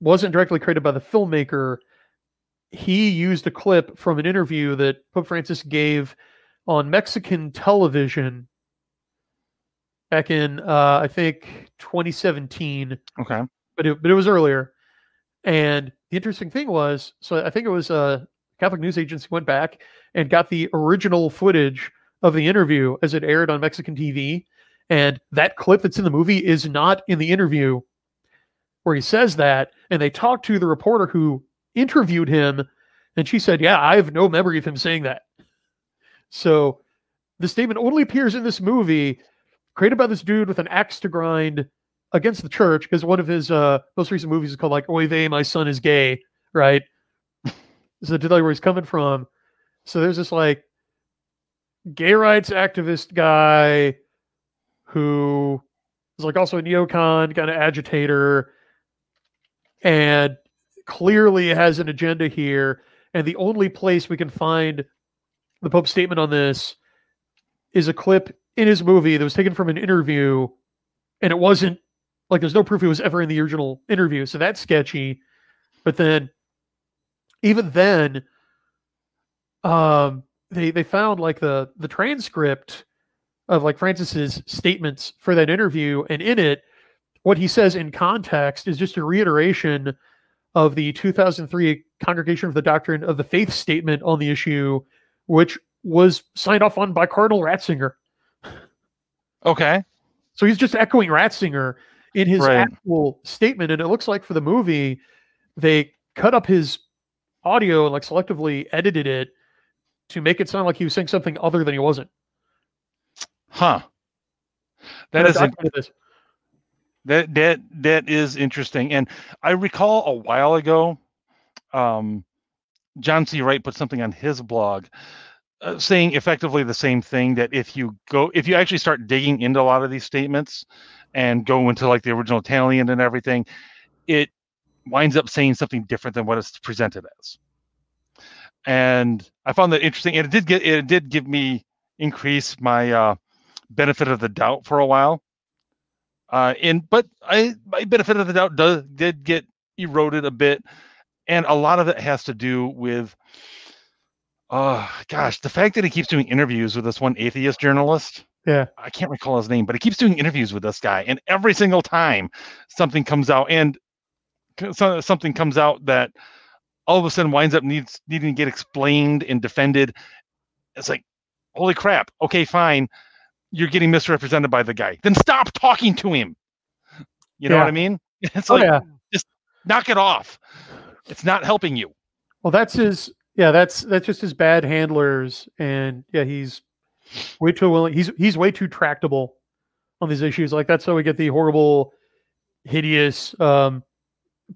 wasn't directly created by the filmmaker. He used a clip from an interview that Pope Francis gave on Mexican television back in uh, I think 2017 Okay. but it, but it was earlier. And the interesting thing was, so I think it was a Catholic news agency went back and got the original footage of the interview as it aired on Mexican TV. And that clip that's in the movie is not in the interview where he says that. And they talked to the reporter who interviewed him, and she said, Yeah, I have no memory of him saying that. So the statement only appears in this movie created by this dude with an axe to grind against the church because one of his uh most recent movies is called like Oy vey, my son is gay, right? so to tell you where he's coming from. So there's this like gay rights activist guy who is like also a neocon kind of agitator and clearly has an agenda here. And the only place we can find the Pope's statement on this is a clip in his movie that was taken from an interview, and it wasn't like there's no proof he was ever in the original interview. So that's sketchy. But then, even then, um, they they found like the the transcript of like Francis's statements for that interview, and in it, what he says in context is just a reiteration of the 2003 Congregation of the Doctrine of the Faith statement on the issue, which was signed off on by Cardinal Ratzinger. Okay. So he's just echoing Ratzinger in his Right. actual statement. And it looks like for the movie, they cut up his audio and like selectively edited it to make it sound like he was saying something other than he wasn't. Huh. That is in- documented this. That that that is interesting. And I recall a while ago, um, John C. Wright put something on his blog uh, saying effectively the same thing that if you go if you actually start digging into a lot of these statements and go into like the original Italian and everything, it winds up saying something different than what it's presented as. And I found that interesting, and it did get it did give me increase my uh, benefit of the doubt for a while. Uh, and but I my benefit of the doubt does did get eroded a bit, and a lot of it has to do with, uh, gosh, the fact that he keeps doing interviews with this one atheist journalist. Yeah. I can't recall his name, but he keeps doing interviews with this guy, and every single time something comes out, and so- something comes out that all of a sudden winds up needs needing to get explained and defended. It's like, holy crap! Okay, fine, you're getting misrepresented by the guy. Then stop talking to him. You know Yeah. what I mean? It's Oh, like yeah. knock it off. It's not helping you. Well, that's his. Yeah, that's that's just his bad handlers, and yeah, he's way too willing. He's he's way too tractable on these issues. Like that's how we get the horrible, hideous um,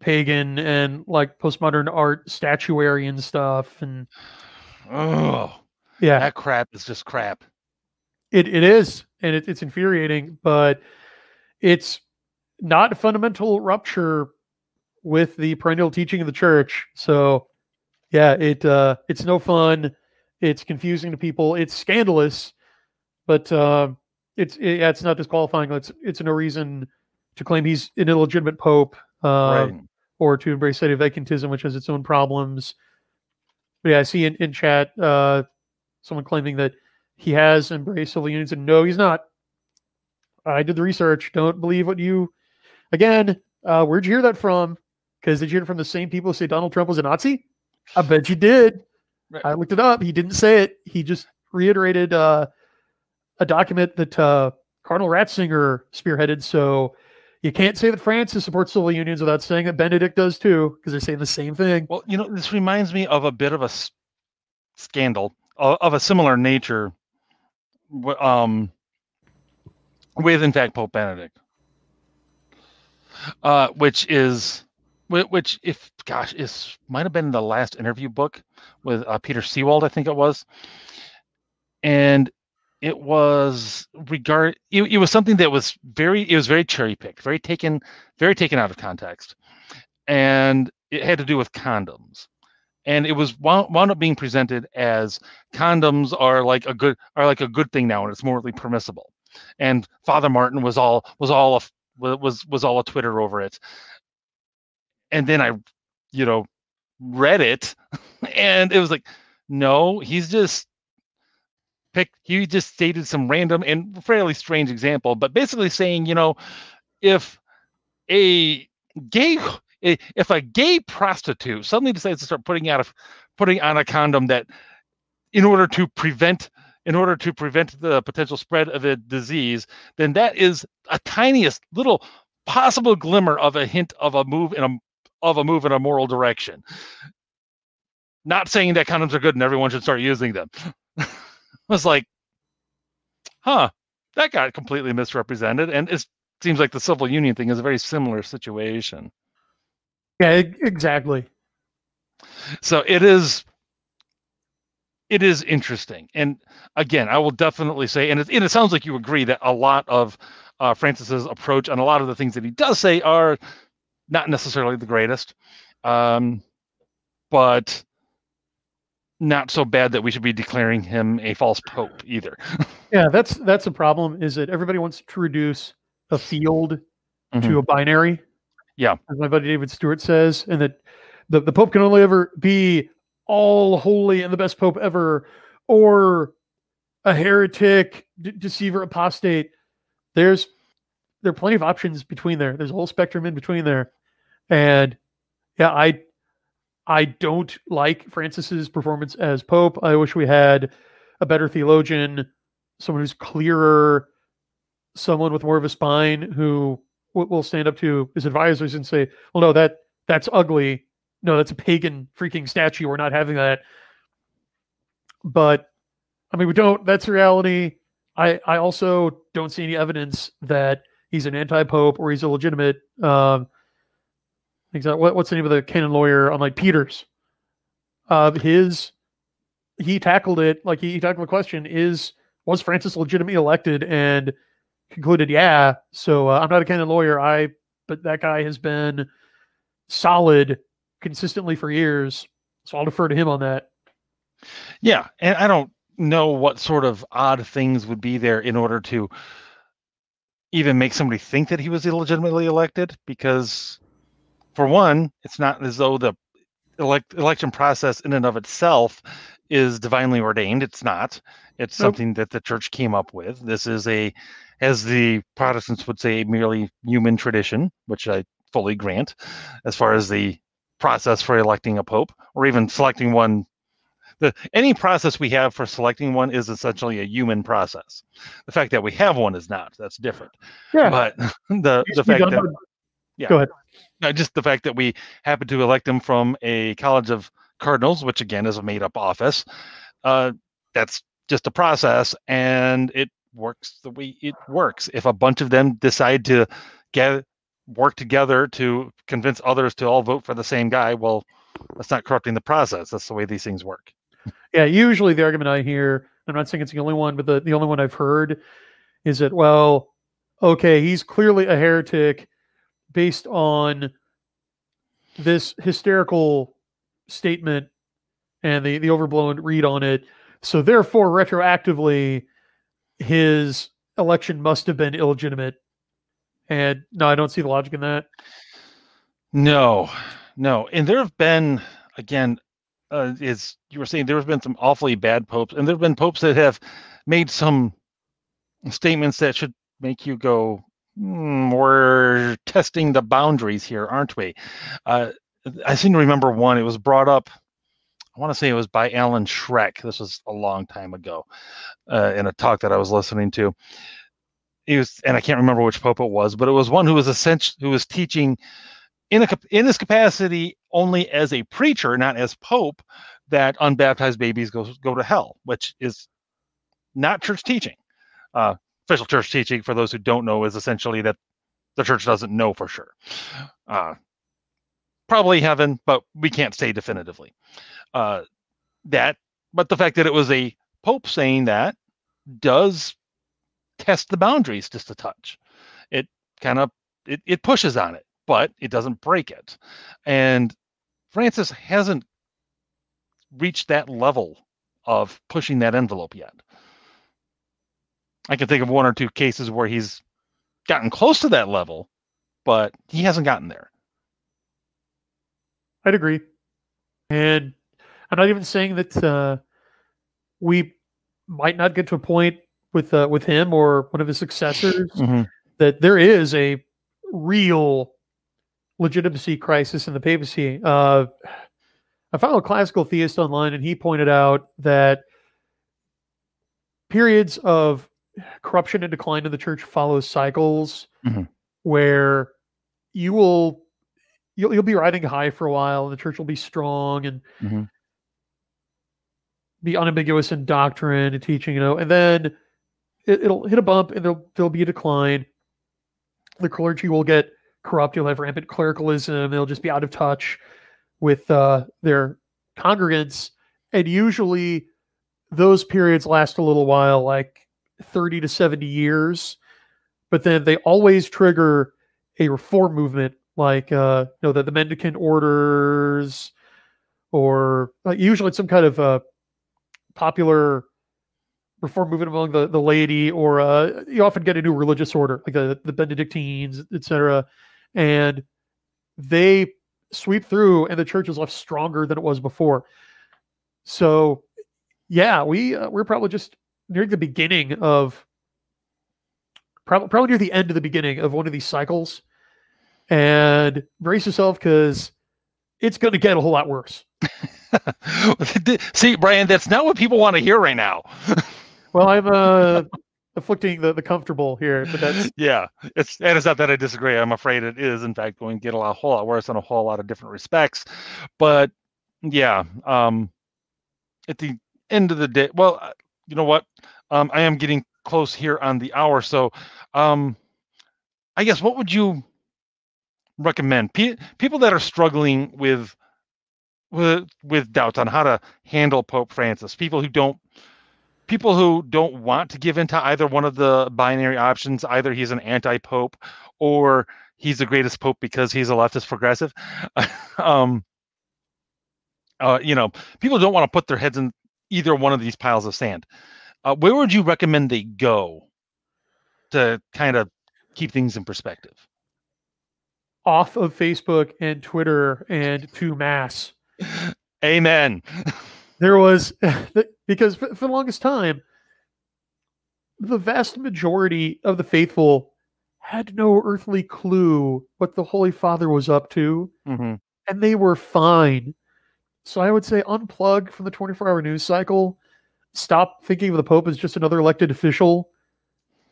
pagan and like postmodern art statuary and stuff and Oh, yeah that crap is just crap. It, it is and it, it's infuriating but it's not a fundamental rupture with the perennial teaching of the church so yeah it uh it's no fun it's confusing to people it's scandalous but uh, it's it, yeah, it's not disqualifying it's it's no reason to claim he's an illegitimate pope uh, right. or to embrace of vacantism, which has its own problems. But yeah, I see in, in chat uh, someone claiming that he has embraced civil unions, and no, he's not. I did the research. Don't believe what you. Again, uh, where'd you hear that from? Because did you hear it from the same people who say Donald Trump was a Nazi? I bet you did. Right. I looked it up. He didn't say it. He just reiterated uh, a document that uh, Cardinal Ratzinger spearheaded. So you can't say that Francis supports civil unions without saying that Benedict does too, because they're saying the same thing. Well, you know, this reminds me of a bit of a s- scandal of, of a similar nature, um, with in fact Pope Benedict, uh, which is, which if gosh, is might have been the last interview book with uh, Peter Seewald, I think it was, and it was regard it, it was something that was very it was very cherry picked, very taken, very taken out of context, and it had to do with condoms and it was wound, up being presented as condoms are like a good are like a good thing now and it's morally permissible. And father martin was all was all a was was all a twitter over it. And then i you know read it and it was like no he's just picked he just stated some random and fairly strange example but basically saying you know if a gay if a gay prostitute suddenly decides to start putting out a putting on a condom that in order to prevent in order to prevent the potential spread of a disease then that is a tiniest little possible glimmer of a hint of a move in a of a move in a moral direction. Not saying that condoms are good and everyone should start using them. I was like huh that got completely misrepresented and it seems like the civil union thing is a very similar situation Yeah, exactly. so it is it is interesting and again i will definitely say and it, and it sounds like you agree that a lot of uh, francis's approach and a lot of the things that he does say are not necessarily the greatest um, but not so bad that we should be declaring him a false pope either Yeah, that's that's a problem. Is that everybody wants to reduce a field Mhm. to a binary? Yeah. as my buddy David Stewart says, and that the, the Pope can only ever be all holy and the best Pope ever, or a heretic, deceiver, apostate. There's there are plenty of options between there. There's a whole spectrum in between there, and yeah, I I don't like Francis's performance as Pope. I wish we had a better theologian, someone who's clearer, someone with more of a spine who will stand up to his advisors and say, "Well, no, that that's ugly. No, that's a pagan freaking statue. We're not having that." But I mean, we don't. That's reality. I I also don't see any evidence that he's an anti-pope or he's illegitimate. Um, exactly. What, what's the name of the canon lawyer on like Peters? Uh, his he tackled it like he, he tackled the question: Is was Francis legitimately elected? And concluded, yeah. So uh, I'm not a canon lawyer. I but that guy has been solid consistently for years. So I'll defer to him on that. Yeah, and I don't know what sort of odd things would be there in order to even make somebody think that he was illegitimately elected because for one, it's not as though the elect- election process in and of itself is divinely ordained. It's not. It's Nope. something that the church came up with. This is a as the Protestants would say merely human tradition, which I fully grant as far as the process for electing a pope or even selecting one the any process we have for selecting one is essentially a human process. The fact that we have one is not. That's different. Yeah. But the the fact that yeah. Go ahead. uh, just the fact that we happen to elect them from a college of cardinals, which again is a made up office, uh, that's just a process, and it works the way it works. If a bunch of them decide to get work together to convince others to all vote for the same guy. Well, that's not corrupting the process. That's the way these things work. Yeah, usually the argument I hear, I'm not saying it's the only one, but the, the only one I've heard is that, well, okay, he's clearly a heretic based on this hysterical statement and the, the overblown read on it. So therefore, retroactively, his election must have been illegitimate. And no, I don't see the logic in that. No, no. And there have been, again, uh, is you were saying there have been some awfully bad popes, and there have been popes that have made some statements that should make you go, mm, we're testing the boundaries here, aren't we? Uh, I seem to remember one. It was brought up. I want to say it was by Alan Schreck. This was a long time ago, uh, in a talk that I was listening to. He was, and I can't remember which pope it was, but it was one who was essentially who was teaching in a in his capacity only as a preacher, not as pope, that unbaptized babies go go to hell, which is not church teaching. Uh, official church teaching, for those who don't know, is essentially that the church doesn't know for sure. Uh, probably heaven, but we can't say definitively. Uh, that, but the fact that it was a pope saying that does test the boundaries just a touch. It kind of it, it pushes on it, but it doesn't break it. And Francis hasn't reached that level of pushing that envelope yet. I can think of one or two cases where he's gotten close to that level, but he hasn't gotten there. I'd agree. And I'm not even saying that uh, we might not get to a point with uh, with him or one of his successors mm-hmm. that there is a real legitimacy crisis in the papacy. Uh, I found a classical theist online, and he pointed out that periods of corruption and decline in the church follow cycles mm-hmm. where you will you'll you'll be riding high for a while and the church will be strong and mm-hmm. be unambiguous in doctrine and teaching you know and then it, will hit a bump and there'll there'll be a decline the clergy will get corrupt you'll have rampant clericalism they'll just be out of touch with uh, their congregants and usually those periods last a little while like 30 to 70 years, but then they always trigger a reform movement like uh, you know the, the mendicant orders or uh, usually some kind of uh, popular reform movement among the, the laity or uh, you often get a new religious order like the, the benedictines etc and they sweep through and the church is left stronger than it was before. So yeah we uh, we're probably just near the beginning of probably probably near the end of the beginning of one of these cycles, and brace yourself because it's going to get a whole lot worse. See, Brian, that's not what people want to hear right now. well, I'm uh, afflicting the, the comfortable here, but that's yeah. It's and it's not that I disagree. I'm afraid it is in fact going to get a, lot, whole lot worse in a whole lot of different respects. But yeah, um, at the end of the day, well, you know what? Um, I am getting close here on the hour, so um, I guess what would you recommend P- people that are struggling with with with doubts on how to handle Pope Francis, people who don't people who don't want to give into either one of the binary options, either he's an anti-pope or he's the greatest pope because he's a leftist progressive. um, uh, you know, people don't want to put their heads in either one of these piles of sand. Uh, where would you recommend they go to kind of keep things in perspective? Off of Facebook and Twitter and to mass. Amen. there was because for the longest time, the vast majority of the faithful had no earthly clue what the Holy Father was up to, mm-hmm. and they were fine so I would say unplug from the 24 hour news cycle. Stop thinking of the Pope as just another elected official.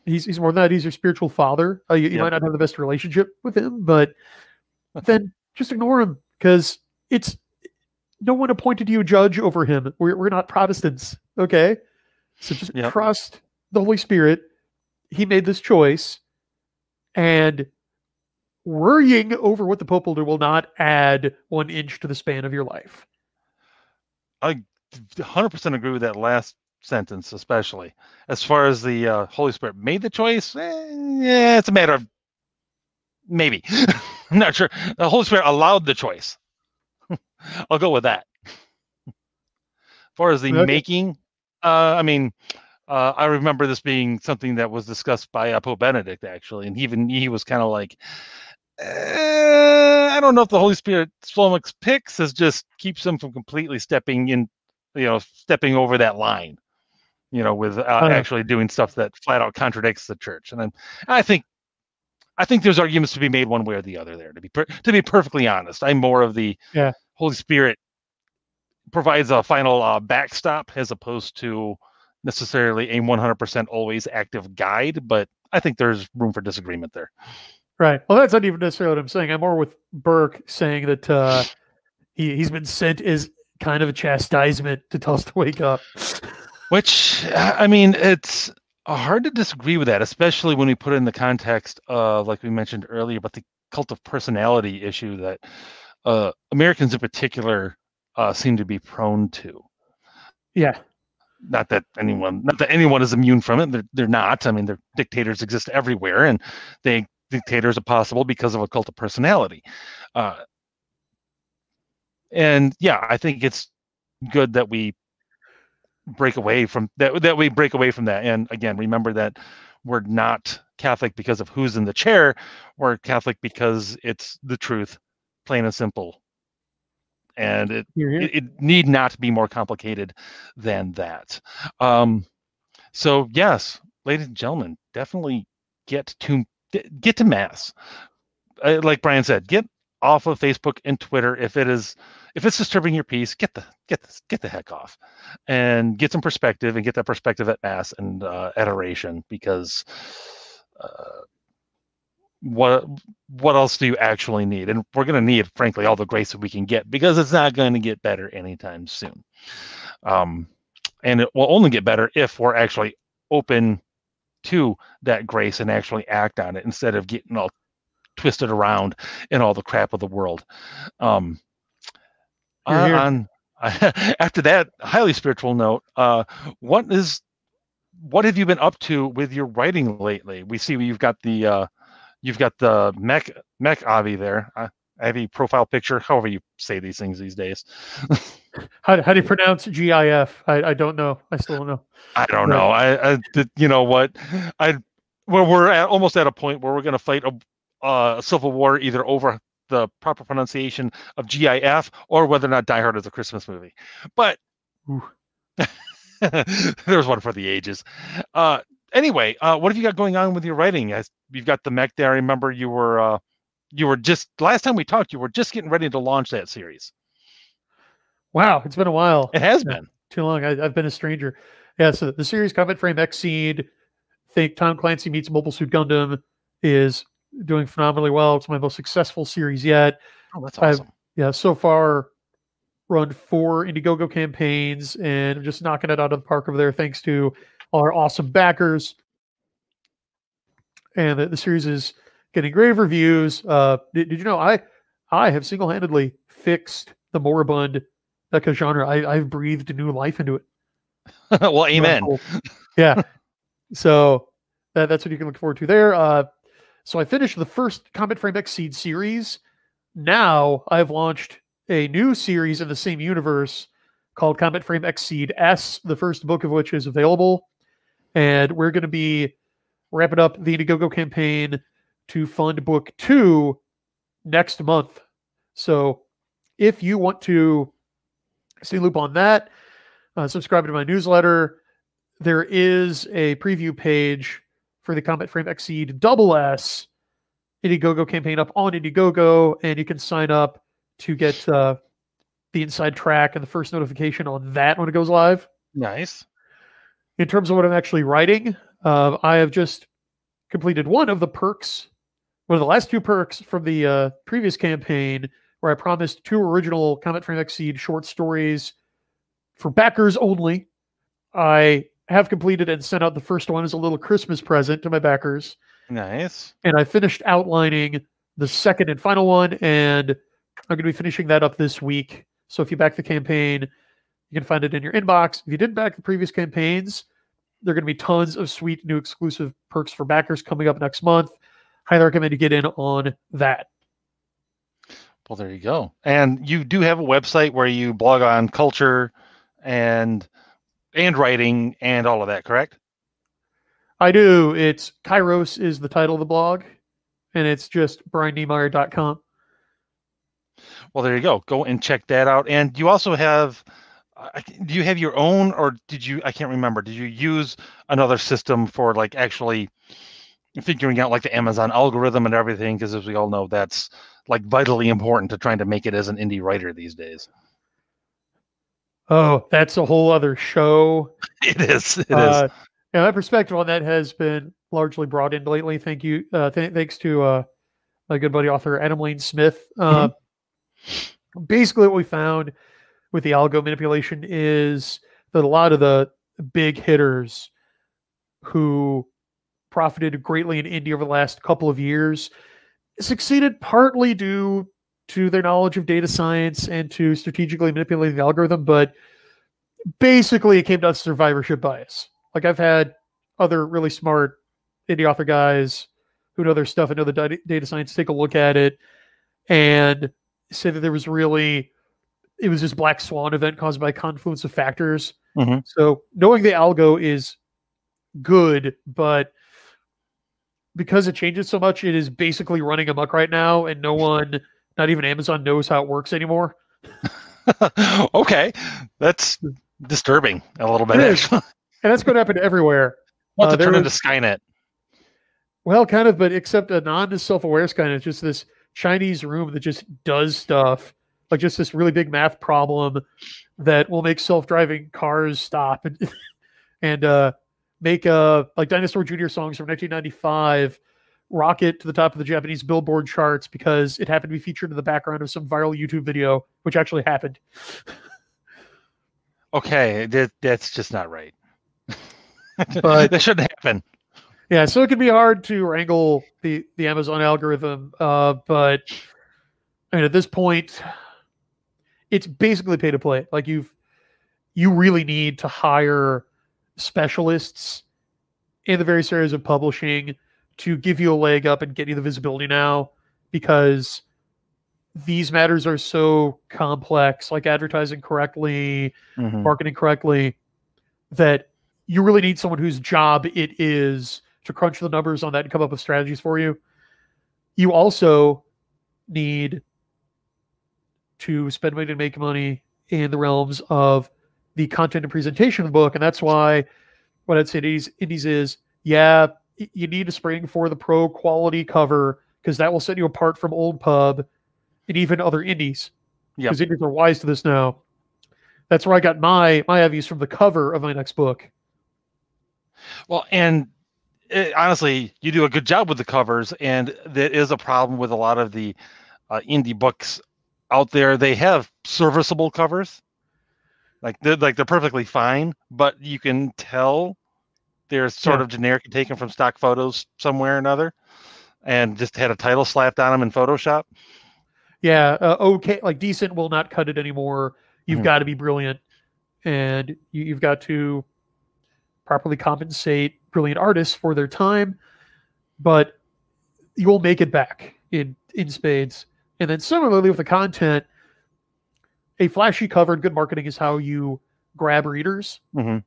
He's, he's more than that. He's your spiritual father. Uh, you, you might not have the best relationship with him, but then just ignore him because it's no one appointed you a judge over him. We're, we're not Protestants. Okay. So just yep. trust the Holy Spirit. He made this choice. And worrying over what the Pope will do will not add one inch to the span of your life. I 100% agree with that last sentence, especially as far as the uh, Holy Spirit made the choice. Eh, yeah, it's a matter of maybe. I'm not sure. The Holy Spirit allowed the choice. I'll go with that. as far as the okay. making, uh, I mean, uh, I remember this being something that was discussed by uh, Pope Benedict actually, and even he was kind of like, eh, I don't know if the Holy Spirit flummox picks as just keeps them from completely stepping in, you know, stepping over that line, you know, with uh, uh, actually doing stuff that flat out contradicts the church. And then I think, I think there's arguments to be made one way or the other there. To be per- to be perfectly honest, I'm more of the yeah. Holy Spirit provides a final uh, backstop as opposed to necessarily a 100% always active guide, but I think there's room for disagreement there. Right. Well, that's not even necessarily what I'm saying. I'm more with Burke saying that uh, he, he's been sent as kind of a chastisement to tell us to wake up. Which, I mean, it's hard to disagree with that, especially when we put it in the context of, like we mentioned earlier, about the cult of personality issue that uh, Americans in particular uh, seem to be prone to. Yeah. Not that anyone not that anyone is immune from it. They're, they're not. I mean their dictators exist everywhere and they dictators are possible because of a cult of personality. Uh, and yeah i think it's good that we break away from that that we break away from that and again remember that we're not catholic because of who's in the chair we're catholic because it's the truth plain and simple and it, it, it need not be more complicated than that. Um, so yes, ladies and gentlemen, definitely get to get to mass. Uh, like Brian said, get off of Facebook and Twitter if it is if it's disturbing your peace. Get the get the, get the heck off, and get some perspective and get that perspective at mass and uh, adoration because. Uh, what what else do you actually need? And we're going to need, frankly, all the grace that we can get because it's not going to get better anytime soon. Um, and it will only get better if we're actually open to that grace and actually act on it instead of getting all twisted around in all the crap of the world. Um, on after that highly spiritual note, uh, what is what have you been up to with your writing lately? We see you've got the uh, You've got the mech mech Avi there. Uh, Avi profile picture, however you say these things these days. how, how do you pronounce GIF? I, I don't know. I still don't know. I don't know. I, I you know what? I well, we're at, almost at a point where we're going to fight a, a civil war either over the proper pronunciation of GIF or whether or not Die Hard is a Christmas movie. But there's one for the ages. Uh, anyway, uh, what have you got going on with your writing? As you've got the mech there. I remember you were uh, you were just last time we talked, you were just getting ready to launch that series. Wow, it's been a while. It has been too long. I, have been a stranger. Yeah, so the series Combat Frame XSeed, think Tom Clancy meets Mobile Suit Gundam is doing phenomenally well. It's my most successful series yet. Oh, that's awesome. I've, yeah, so far run four Indiegogo campaigns and I'm just knocking it out of the park over there thanks to our awesome backers. And the, the series is getting great reviews. Uh, did, did you know I I have single handedly fixed the moribund mecha genre. I, I've breathed new life into it. well, amen. Yeah. so that, that's what you can look forward to there. Uh, so I finished the first Combat Frame XSeed series. Now I've launched a new series in the same universe called Combat Frame XSeed S, the first book of which is available and we're going to be wrapping up the Indiegogo campaign to fund book two next month. So if you want to stay loop on that, uh, subscribe to my newsletter. There is a preview page for the Combat Frame XSeed Double S Indiegogo campaign up on Indiegogo, and you can sign up to get uh, the inside track and the first notification on that when it goes live. Nice in terms of what I'm actually writing, uh, I have just completed one of the perks, one of the last two perks from the uh, previous campaign, where I promised two original Combat Frame XSeed short stories for backers only. I have completed and sent out the first one as a little Christmas present to my backers. Nice. And I finished outlining the second and final one, and I'm going to be finishing that up this week. So if you back the campaign, you can find it in your inbox. If you didn't back the previous campaigns, there are going to be tons of sweet new exclusive perks for backers coming up next month. Highly recommend you get in on that. Well, there you go. And you do have a website where you blog on culture and and writing and all of that, correct? I do. It's Kairos is the title of the blog, and it's just brianniemeier.com. Well, there you go. Go and check that out. And you also have, do you have your own, or did you? I can't remember. Did you use another system for like actually figuring out like the Amazon algorithm and everything? Because as we all know, that's like vitally important to trying to make it as an indie writer these days. Oh, that's a whole other show. It is. It uh, is. Yeah, my perspective on that has been largely brought in lately. Thank you. Uh, th- thanks to uh, my good buddy author Adam Lane Smith. Uh, mm-hmm. Basically, what we found with the algo manipulation is that a lot of the big hitters who profited greatly in indie over the last couple of years succeeded partly due to their knowledge of data science and to strategically manipulating the algorithm, but basically it came down to survivorship bias. Like I've had other really smart indie author guys who know their stuff and know the data science take a look at it and say that there was really it was this black swan event caused by a confluence of factors. Mm-hmm. So knowing the algo is good, but because it changes so much, it is basically running amok right now, and no one, not even Amazon, knows how it works anymore. okay, that's disturbing a little bit. and that's going to happen everywhere. Want uh, to turn into Skynet? Well, kind of, but except a non-self-aware Skynet, just this Chinese room that just does stuff, like just this really big math problem that will make self-driving cars stop and and uh, make a like Dinosaur Jr. songs from 1995 rocket to the top of the Japanese Billboard charts because it happened to be featured in the background of some viral YouTube video, which actually happened. okay, that, that's just not right. but that shouldn't happen. Yeah, so it can be hard to wrangle the the Amazon algorithm, uh, but I mean, at this point, it's basically pay to play. Like you've you really need to hire specialists in the various areas of publishing to give you a leg up and get you the visibility now because these matters are so complex, like advertising correctly, mm-hmm. marketing correctly, that you really need someone whose job it is to crunch the numbers on that and come up with strategies for you. You also need to spend money to make money in the realms of the content and presentation of the book. And that's why what I'd say to indies, indies is, yeah, you need to spring for the pro quality cover because that will set you apart from old pub and even other indies. Yeah, because indies are wise to this now. That's where I got my my views from the cover of my next book. Well, and it, eh, honestly, you do a good job with the covers, and that is a problem with a lot of the uh, indie books out there. They have serviceable covers, like they're like they're perfectly fine, but you can tell they're sort yeah. of generic and taken from stock photos somewhere or another, and just had a title slapped on them in Photoshop. Yeah, uh, okay, like decent will not cut it anymore. You've mm-hmm. got to be brilliant, and you, you've got to properly compensate brilliant artists for their time, but you will make it back in in spades. And then similarly with the content, a flashy cover and good marketing is how you grab readers. Mm-hmm.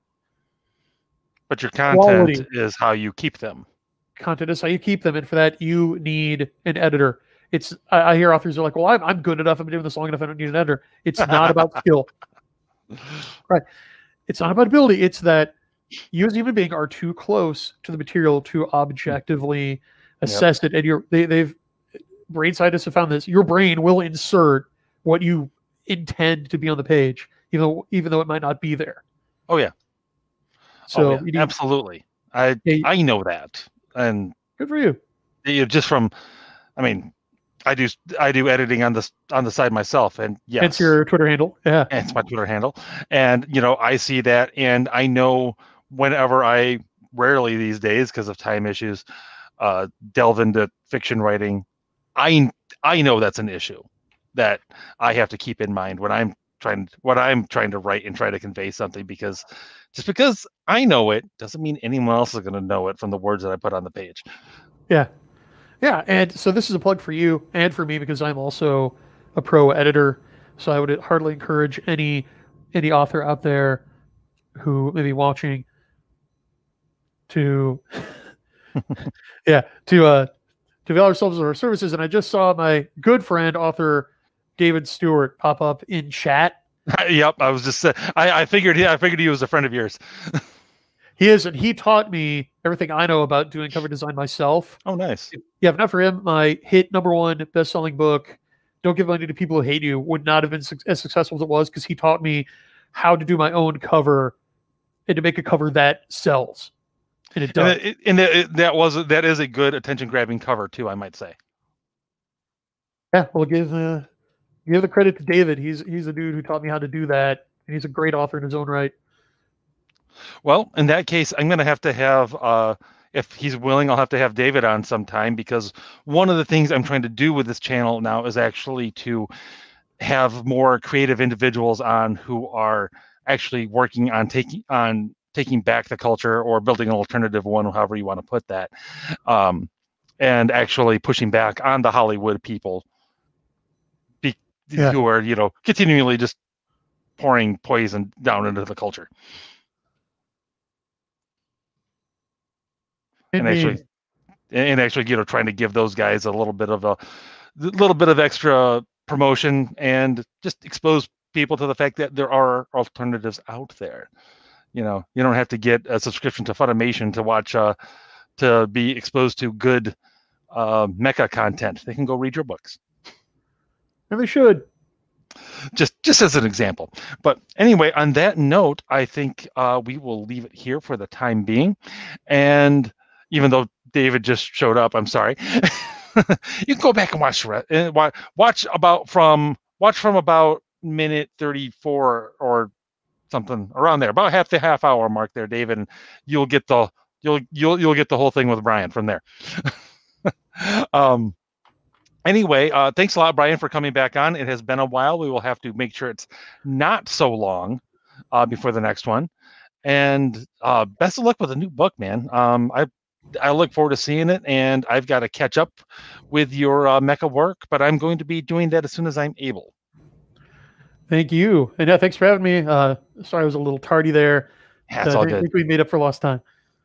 But your content Quality. is how you keep them. Content is how you keep them, and for that you need an editor. It's I, I hear authors are like, "Well, I'm I'm good enough. I've been doing this long enough. I don't need an editor." It's not about skill, right? It's not about ability. It's that you as a human being are too close to the material to objectively assess yep. it, and you're they, they've brain scientists have found this. Your brain will insert what you intend to be on the page, even though even though it might not be there. Oh yeah. So oh, yeah. Absolutely, I yeah, I know that, and good for you. You just from, I mean, I do I do editing on the on the side myself, and yes, it's your Twitter handle. Yeah, it's my Twitter handle, and you know I see that, and I know whenever I rarely these days because of time issues, uh, delve into fiction writing I I know that's an issue that I have to keep in mind when I'm trying what I'm trying to write and try to convey something because just because I know it doesn't mean anyone else is going to know it from the words that I put on the page. Yeah. Yeah, and so this is a plug for you and for me because I'm also a pro editor. So I would hardly encourage any any author out there who may be watching to yeah to uh to avail ourselves of our services. And I just saw my good friend author David Stewart pop up in chat. yep, I was just I I figured he I figured he was a friend of yours. he is, and he taught me everything I know about doing cover design myself. Oh, nice. Yeah, if not for him, my hit number one best selling book, Don't Give Money to People Who Hate You, would not have been as successful as it was because he taught me how to do my own cover and to make a cover that sells. And it does. And, it, and it, that was that is a good attention grabbing cover too, I might say. Yeah, well, give uh, give the credit to David. He's he's a dude who taught me how to do that, and he's a great author in his own right. Well, in that case, I'm going to have to have, uh, if he's willing, I'll have to have David on sometime because one of the things I'm trying to do with this channel now is actually to have more creative individuals on who are actually working on taking on taking back the culture or building an alternative one, however you want to put that, um, and actually pushing back on the Hollywood people yeah. who are you know continually just pouring poison down into the culture. and actually and actually you know trying to give those guys a little bit of a little bit of extra promotion and just expose people to the fact that there are alternatives out there you know you don't have to get a subscription to funimation to watch uh to be exposed to good uh mecha content they can go read your books and they should just just as an example but anyway on that note i think uh, we will leave it here for the time being and even though David just showed up. I'm sorry. you can go back and watch and watch about from watch from about minute 34 or something around there, about half the half hour mark there, David, and you'll get the you'll you'll you'll get the whole thing with Brian from there. um anyway, uh, thanks a lot, Brian, for coming back on. It has been a while. We will have to make sure it's not so long uh, before the next one. And uh, best of luck with the new book, man. Um, I I look forward to seeing it, and I've got to catch up with your uh, mecha work, but I'm going to be doing that as soon as I'm able. Thank you, and yeah, thanks for having me. Uh, sorry, I was a little tardy there. That's all good. I think we made up for lost time.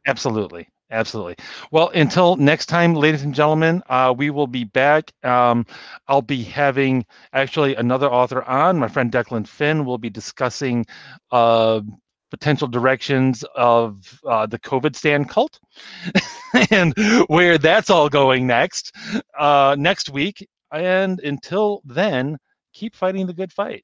Absolutely, absolutely. Well, until next time, ladies and gentlemen, uh, we will be back. Um, I'll be having actually another author on. My friend Declan Finn will be discussing uh, potential directions of uh, the COVID stand cult and where that's all going next uh, next week. And until then, keep fighting the good fight.